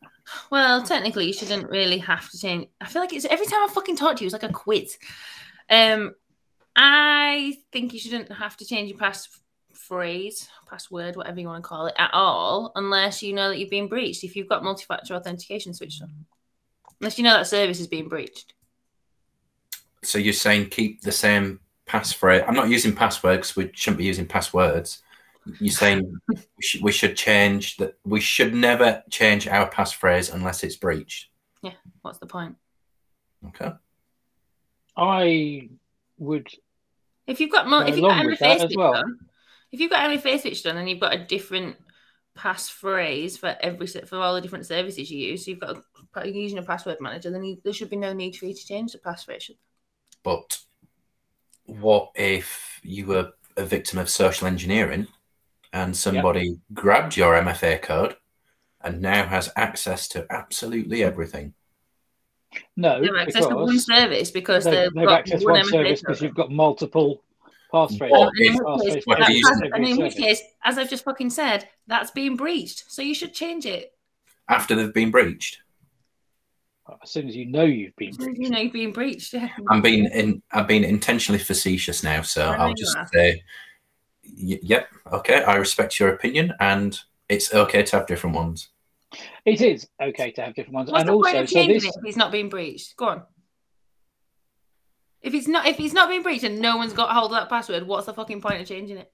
A: Well, technically, you shouldn't really have to change. I feel like it's every time I fucking talk to you, it's like a quiz. Um, I think you shouldn't have to change your passphrase, password, whatever you want to call it, at all, unless you know that you've been breached. If you've got multi-factor authentication switched on, unless you know that service is being breached.
C: So you're saying keep the same passphrase? I'm not using passwords. We shouldn't be using passwords. You're saying we should, we should change that. We should never change our passphrase unless it's breached. Yeah.
A: What's the point?
C: Okay.
B: I would.
A: If you've got mul-
B: Go
A: if you've got
B: along
A: Emily
B: with that as well.
A: On, if you've got Emily Face switched on and you've got a different passphrase for every for all the different services you use, so you've got a, using a password manager, then you, there should be no need for you to change the passphrase. should
C: But what if you were a victim of social engineering and somebody grabbed your MFA code and now has access to absolutely everything?
B: No,
A: They have access to one service because
B: they,
A: they've
B: they've
A: got
B: accessed
A: one
B: one service because you've got multiple passphrases.
C: Well,
A: And in,
C: if-
A: which case,
C: what
A: that
C: do you
A: pass-
C: say?
A: and in which case, as I've just fucking said, that's being breached. So you should change it.
C: After they've been breached,
B: As soon as you know you've been
A: As soon as
B: breached.
A: You know you've been breached. Yeah.
C: I'm being in. I've been intentionally facetious now, so
A: I
C: I'll just
A: are.
C: say, y- "Yep, okay, I respect your opinion, and it's okay to have different ones."
B: It is okay to have different ones,
A: What's
B: and
A: the point
B: also
A: of
B: so this
A: it if he's not being breached? Go on. If it's not if he's not being breached and no one's got hold of that password, what's the fucking point of changing it?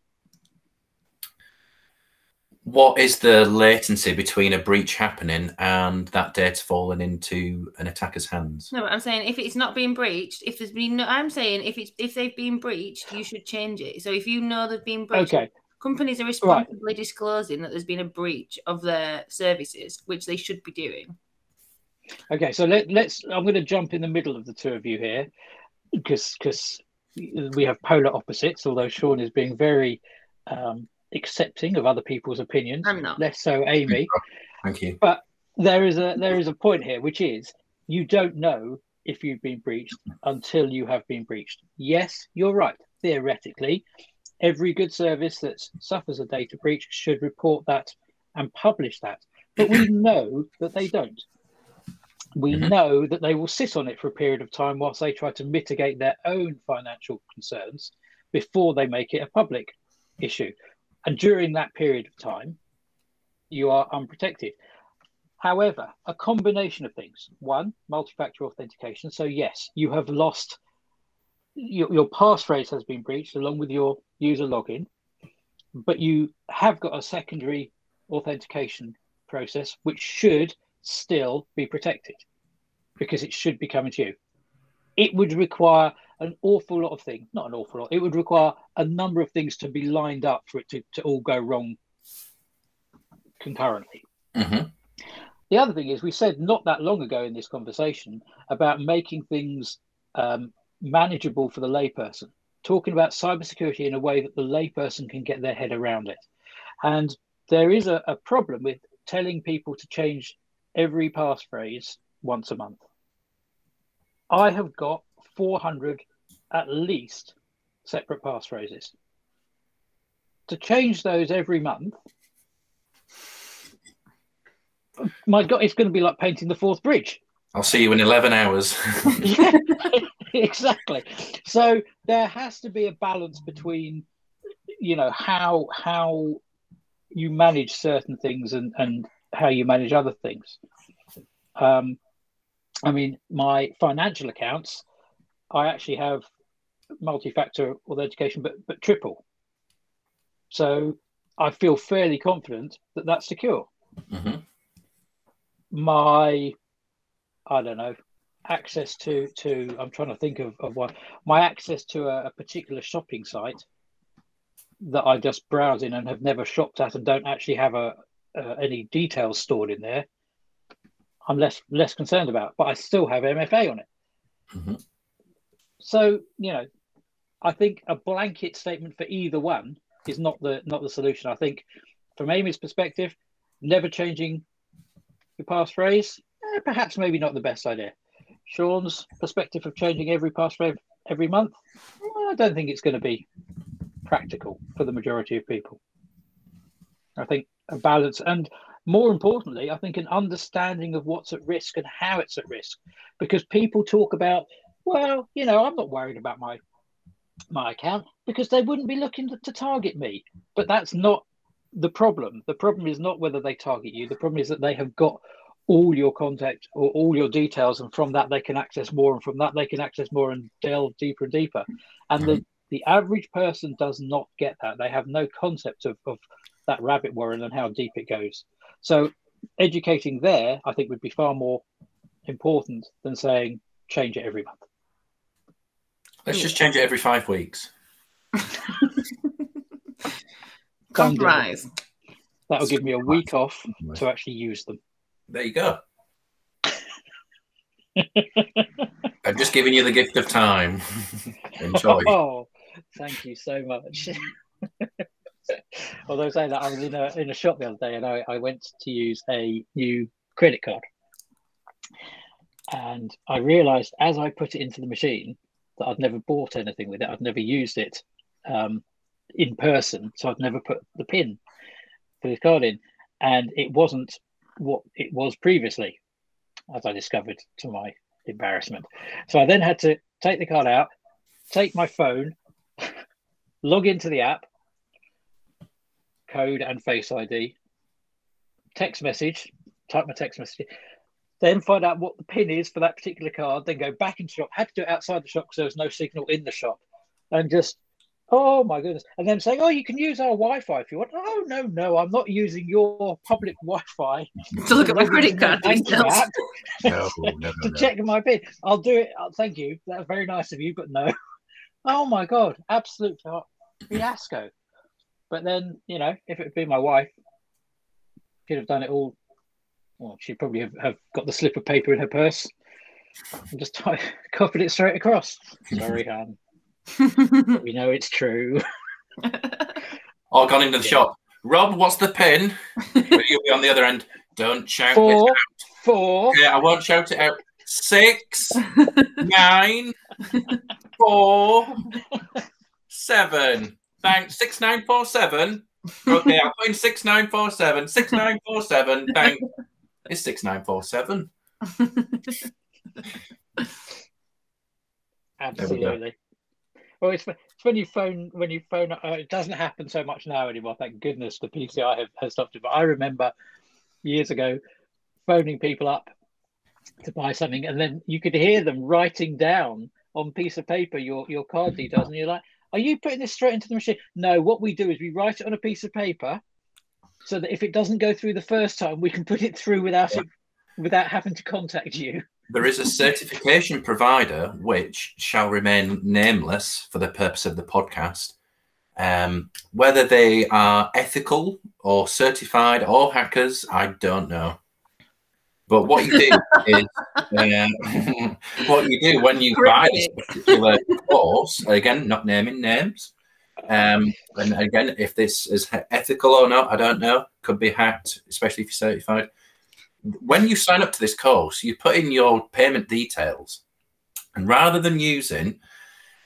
C: What is the latency between a breach happening and that data falling into an attacker's hands?
A: No, but I'm saying if it's not being breached, if there's been no, I'm saying if it's if they've been breached, you should change it. So if you know they've been breached,
B: okay.
A: companies are responsibly disclosing that there's been a breach of their services, which they should be doing.
B: Okay, so let, let's. I'm going to jump in the middle of the two of you here, because because we have polar opposites. Although Sean is being very um, accepting of other people's opinions,
A: I'm not.
B: less so Amy.
C: Thank you.
B: But there is a there is a point here, which is you don't know if you've been breached until you have been breached. Yes, you're right. Theoretically, every good service that suffers a data breach should report that and publish that. But we know that they don't. We
C: Mhm.
B: know that they will sit on it for a period of time whilst they try to mitigate their own financial concerns before they make it a public issue. And during that period of time, you are unprotected. However, a combination of things. One, multi-factor authentication. So yes, you have lost your, your passphrase has been breached along with your user login, but you have got a secondary authentication process which should still be protected because it should be coming to you. It would require an awful lot of things, not an awful lot, it would require a number of things to be lined up for it to, to all go wrong concurrently.
C: hmm
B: The other thing is, we said not that long ago in this conversation about making things um, manageable for the layperson, talking about cybersecurity in a way that the layperson can get their head around it. And there is a, a problem with telling people to change every passphrase once a month. I have got 400 at least separate passphrases. To change those every month, my God, it's going to be like painting the Forth Bridge.
C: I'll see you in eleven hours.
B: Yeah, exactly. So there has to be a balance between, you know, how how you manage certain things and and how you manage other things. Um, I mean, my financial accounts, I actually have multi-factor authentication, but but triple. So I feel fairly confident that that's secure.
C: Mhm.
B: My, I don't know, access to to I'm trying to think of, of one. My access to a, a particular shopping site that I just browse in and have never shopped at and don't actually have a uh, any details stored in there, I'm less less concerned about. But I still have MFA on it.
C: Mm-hmm.
B: So you know, I think a blanket statement for either one is not the not the solution. I think from Amy's perspective, never changing your passphrase, eh, perhaps maybe not the best idea. Sean's perspective of changing every passphrase every month, I don't think it's going to be practical for the majority of people. I think a balance and more importantly, I think an understanding of what's at risk and how it's at risk. Because people talk about, well, you know, I'm not worried about my my account because they wouldn't be looking to, to target me. But that's not the problem. The problem is not whether they target you. The problem is that they have got all your contact or all your details, and from that they can access more, and from that they can access more and delve deeper and deeper. And the mm-hmm. the average person does not get that. They have no concept of, of that rabbit warren and how deep it goes. So educating there, I think, would be far more important than saying change it every month.
C: Let's just change it every five weeks.
A: Compromise.
B: That will give me a week off to actually use them.
C: There you go. I've just given you the gift of time. Enjoy.
B: Oh, thank you so much. Although saying that, I was in a in a shop the other day and I, I went to use a new credit card, and I realised as I put it into the machine that I'd never bought anything with it. I'd never used it um, in person, so I'd never put the pin for the card in, and it wasn't what it was previously, as I discovered to my embarrassment. So I then had to take the card out, take my phone, log into the app, code and face ID, text message, type my text message, then find out what the pin is for that particular card, then go back into shop. Had to do it outside the shop because there was no signal in the shop, and just oh my goodness, and then saying, oh, you can use our Wi-Fi if you want. Oh no, no, I'm not using your public Wi-Fi
A: to look at my credit card details.
C: No, no, no,
B: to
C: no.
B: check my pin. I'll do it. Oh, thank you. That's very nice of you, but no. Oh my god, absolute fiasco. But then, you know, if it had been my wife, she'd have done it all. Well, she'd probably have, have got the slip of paper in her purse and just ty- copied it straight across. Sorry, Han. We know it's true.
C: Or gone into the shop. Rob, what's the pin? You'll be on the other end. Don't shout it
B: Four,
C: out.
B: four,
C: Yeah, I won't shout it out. Six, nine, four, seven. Six nine four seven. Okay, I'm putting six nine four seven. Six nine four seven. Thanks. It's six nine four seven.
B: absolutely. Well, it's, it's when you phone when you phone. Uh, it doesn't happen so much now anymore. Thank goodness the PCI have, has stopped it. But I remember years ago phoning people up to buy something, and then you could hear them writing down on piece of paper your your card details, and you're like, "Are you putting this straight into the machine?" No. What we do is we write it on a piece of paper, so that if it doesn't go through the first time, we can put it through without it without having to contact you.
C: There is a certification provider which shall remain nameless for the purpose of the podcast. Um, whether they are ethical or certified or hackers, I don't know. But what you do is uh, what you do when you buy this particular course, again, not naming names. Um, and again, if this is ethical or not, I don't know. Could be hacked, especially if you're certified when you sign up to this course, you put in your payment details, and rather than using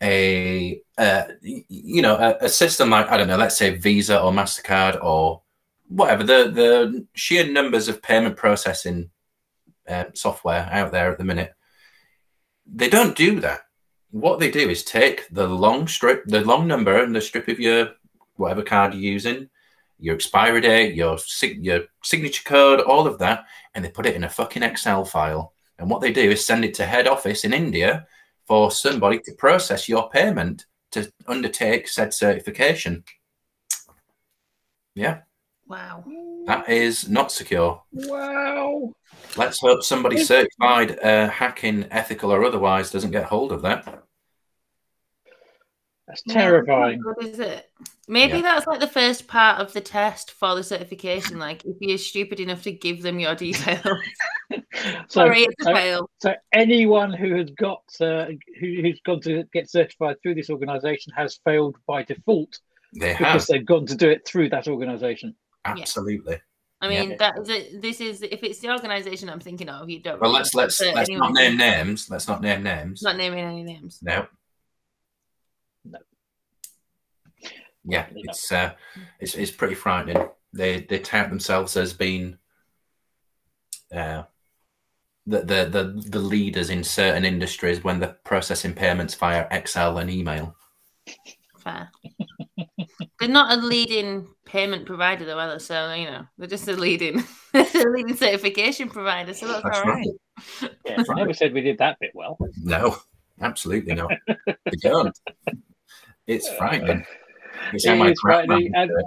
C: a uh, you know a, a, system like I don't know, let's say Visa or Mastercard or whatever the the sheer numbers of payment processing uh, software out there at the minute, they don't do that. What they do is take the long strip, the long number, and the strip of your whatever card you're using, your expiry date, your your signature code, all of that, and they put it in a fucking Excel file. And what they do is send it to head office in India for somebody to process your payment to undertake said certification. Yeah.
A: Wow.
C: That is not secure.
B: Wow.
C: Let's hope somebody certified, uh, hacking, ethical or otherwise, doesn't get hold of that.
B: That's terrifying.
A: What is it? Maybe
C: Yeah.
A: that's like the first part of the test for the certification. Like, if you're stupid enough to give them your details,
B: So,
A: sorry, it's a
B: so,
A: fail.
B: so anyone who has got uh, who, who's gone to get certified through this organisation has failed by default
C: They
B: because
C: have
B: they've gone to do it through that organisation.
C: Absolutely.
A: I
C: Yeah.
A: mean, that is it. This is if it's the organisation I'm thinking of, you don't.
C: Well,
A: really
C: let's let's let's
A: anyone.
C: not name names. Let's not name names.
A: Not naming any names.
C: No.
B: No.
C: Yeah,
B: Definitely
C: it's uh, it's it's pretty frightening. They they tout themselves as being uh, the, the the the leaders in certain industries when they're processing payments via Excel and email.
A: Fair. they're not a leading payment provider though, either. So you know, they're just a leading, a leading certification provider. So that's,
C: That's
A: all right.
C: right.
B: Yeah, I never said we did that bit well.
C: No, absolutely not. they don't. It's frightening. It's
B: It
C: how my
B: is frightening,
C: grandma did it.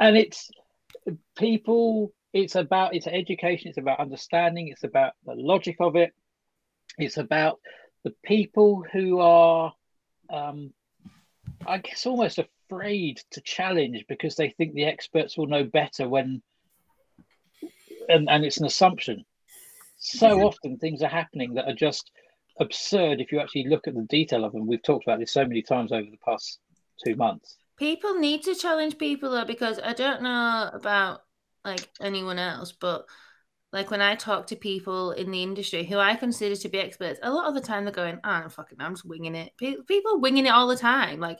B: and it's people it's about it's education it's about understanding it's about the logic of it it's about the people who are um i guess almost afraid to challenge because they think the experts will know better when and, and it's an assumption so
C: Yeah.
B: often things are happening that are just absurd if you actually look at the detail of them we've talked about this so many times over the past two months
A: People need to challenge people though, because I don't know about like anyone else, but like when I talk to people in the industry who I consider to be experts, a lot of the time they're going, "Ah, fucking, I'm just winging it." People are winging it all the time. Like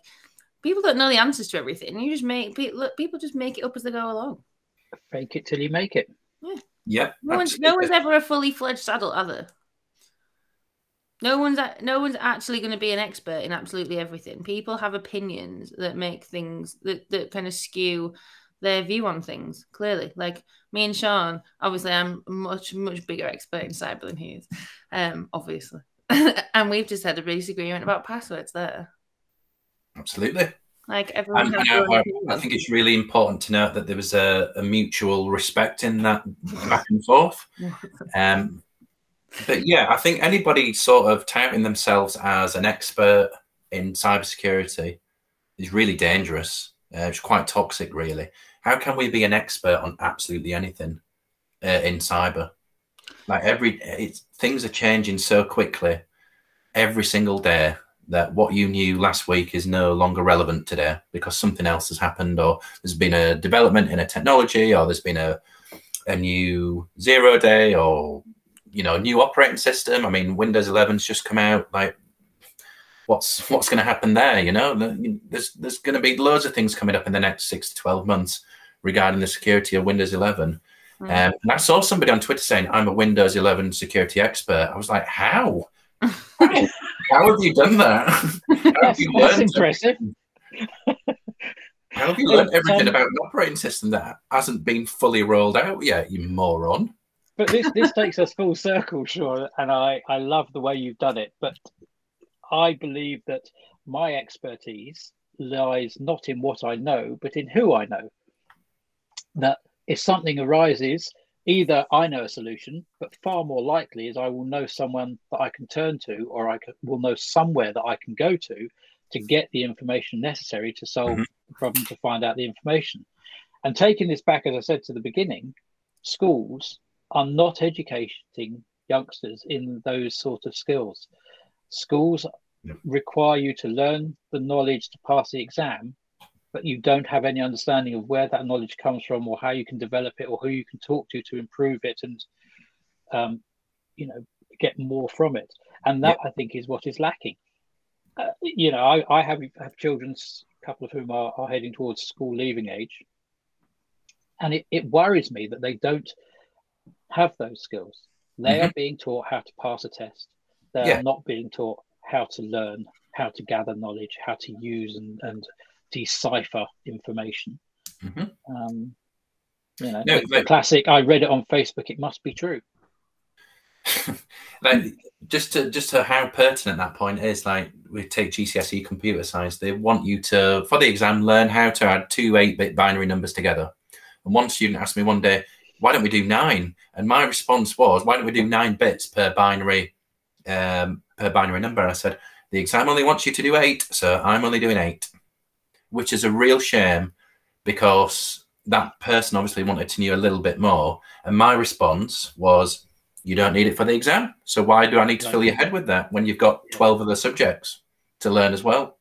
A: people don't know the answers to everything. You just make pe- look, people just make it up as they go along.
B: fake it till you make it
C: Yep.
A: No one's, no one's ever a fully fledged adult, either. No one's no one's actually going to be an expert in absolutely everything. People have opinions that make things that, that kind of skew their view on things. Clearly, like me and Sean, obviously, I'm much much bigger expert in cyber than he is, um, obviously, and we've just had a disagreement about passwords there.
C: Absolutely.
A: Like everyone
C: And, I. I think it's really important to note that there was a, a mutual respect in that back and forth. Um, but yeah, I think anybody sort of touting themselves as an expert in cybersecurity is really dangerous. Uh, it's quite toxic, really. How can we be an expert on absolutely anything uh, in cyber? Like every, it's, things are changing so quickly every single day that what you knew last week is no longer relevant today because something else has happened, or there's been a development in a technology, or there's been a a new zero day, or you know, a new operating system. I mean, Windows 11's just come out. Like, what's what's going to happen there? You know, there's there's going to be loads of things coming up in the next six to twelve months regarding the security of Windows 11.
A: Mm.
C: Um, and I saw somebody on Twitter saying, "I'm a Windows 11 security expert." I was like, "How? How have you done that? How have
B: that's,
C: you
B: that's
C: learned?
B: impressive
C: How have you learned everything
B: Um,
C: about an operating system that hasn't been fully rolled out yet? You moron!"
B: but this this takes us full circle, sure, and I I love the way you've done it. But I believe that my expertise lies not in what I know, but in who I know. That if something arises, either I know a solution, but far more likely is I will know someone that I can turn to, or I can, will know somewhere that I can go to to get the information necessary to solve
C: Mhm.
B: the problem, to find out the information. And taking this back, as I said to the beginning, schools are not educating youngsters in those sort of skills. Schools
C: Yeah.
B: require you to learn the knowledge to pass the exam, but you don't have any understanding of where that knowledge comes from or how you can develop it or who you can talk to to improve it and um, you know get more from it. And that i think is what is lacking. Uh, you know I, I have have children a couple of whom are, are heading towards school leaving age. And it, it worries me that they don't have those skills. They are being taught how to pass a test. They
C: Yeah.
B: are not being taught how to learn how to gather knowledge how to use and, and decipher information.
C: Mhm.
B: um, you know
C: No,
B: classic i read it on facebook it must be true.
C: Like just to just to how pertinent that point is like we take gcse computer science they want you to for the exam learn how to add two 8-bit binary numbers together. And one student asked me one day why don't we do nine? And my response was why don't we do nine bits per binary um, per binary number? And i said the exam only wants you to do eight so i'm only doing eight which is a real shame because that person obviously wanted to know a little bit more. And my response was, you don't need it for the exam. So why do I need to fill your head with that when you've got 12 other subjects to learn as well?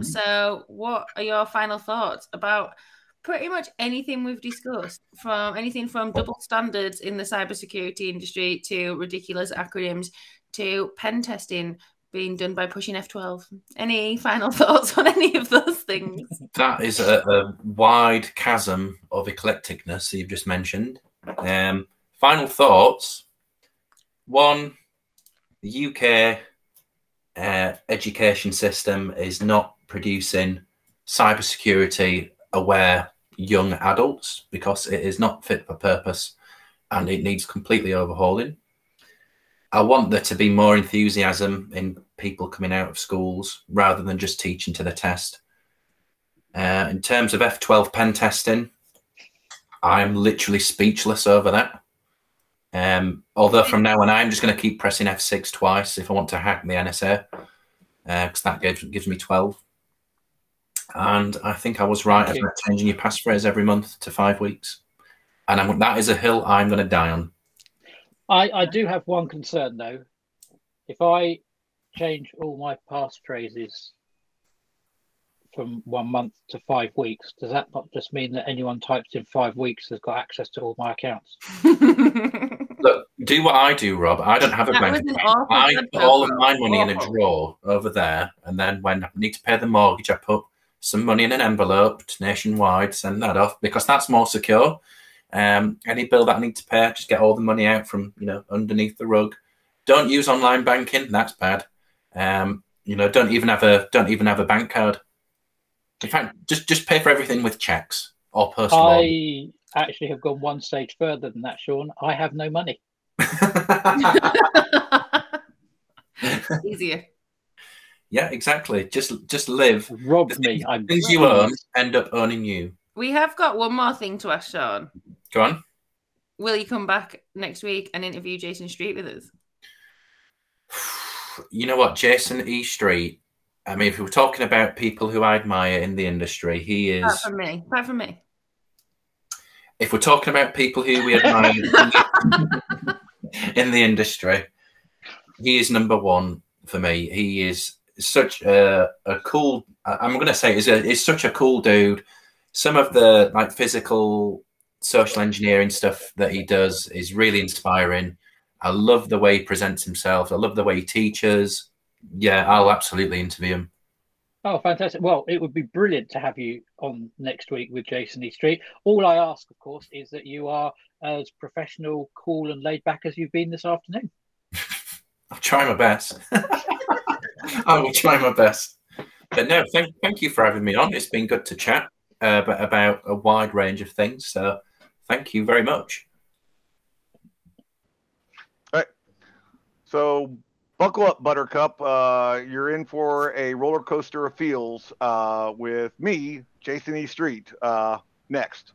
A: So, what are your final thoughts about pretty much anything we've discussed from anything from double standards in the cybersecurity industry to ridiculous acronyms to pen testing being done by pushing F12. Any final thoughts on any of those things?
C: That is a, a wide chasm of eclecticness you've just mentioned. Um, final thoughts. One, the UK uh, education system is not producing cybersecurity aware young adults because it is not fit for purpose and it needs completely overhauling. I want there to be more enthusiasm in people coming out of schools rather than just teaching to the test. Uh, in terms of F12 pen testing, I'm literally speechless over that. Um, although from now on, I'm just going to keep pressing F6 twice if I want to hack the NSA, because uh, that gives, gives me 12. And I think I was right about changing your passphrase every month to five weeks. And I'm, that is a hill I'm going to die on.
B: I, I do have one concern though. If I change all my passphrases from one month to five weeks, does that not just mean that anyone types in five weeks has got access to all my accounts?
C: Look, do what I do, Rob. I don't have a that bank account. I put all of my money awful. in a drawer over there, and then when I need to pay the mortgage, I put some money in an envelope nationwide, send that off because that's more secure. Um, any bill that I need to pay, just get all the money out from you know underneath the rug. Don't use online banking; that's bad. Um, you know, don't even have a don't even have a bank card. In fact, just just pay for everything with checks or personal.
B: I actually have gone one stage further than that, Sean. I have no money.
A: Easier.
C: Yeah, exactly. Just just live.
B: Rob me.
C: I'm things you own end up owning you.
A: We have got one more thing to ask Sean.
C: Go on.
A: Will you come back next week and interview Jason Street with us?
C: You know what, Jason E. Street. I mean, if we're talking about people who I admire in the industry, he is.
A: Apart from me. Apart from me.
C: If we're talking about people who we admire in, the, industry, he is number one for me. He is such a, a cool. I'm going to say is is such a cool dude. Some of the like physical social engineering stuff that he does is really inspiring. I love the way he presents himself. I love the way he teaches. Yeah, I'll absolutely interview him.
B: Oh, fantastic. Well, it would be brilliant to have you on next week with Jason E. Street. All I ask, of course, is that you are as professional, cool, and laid back as you've been this afternoon.
C: I'll try my best. I will try my best. But no, thank, thank you for having me on. It's been good to chat uh, about a wide range of things. So thank you very much.
D: All right. So buckle up, Buttercup. Uh, you're in for a roller coaster of feels uh, with me, Jason E. Street, uh, next.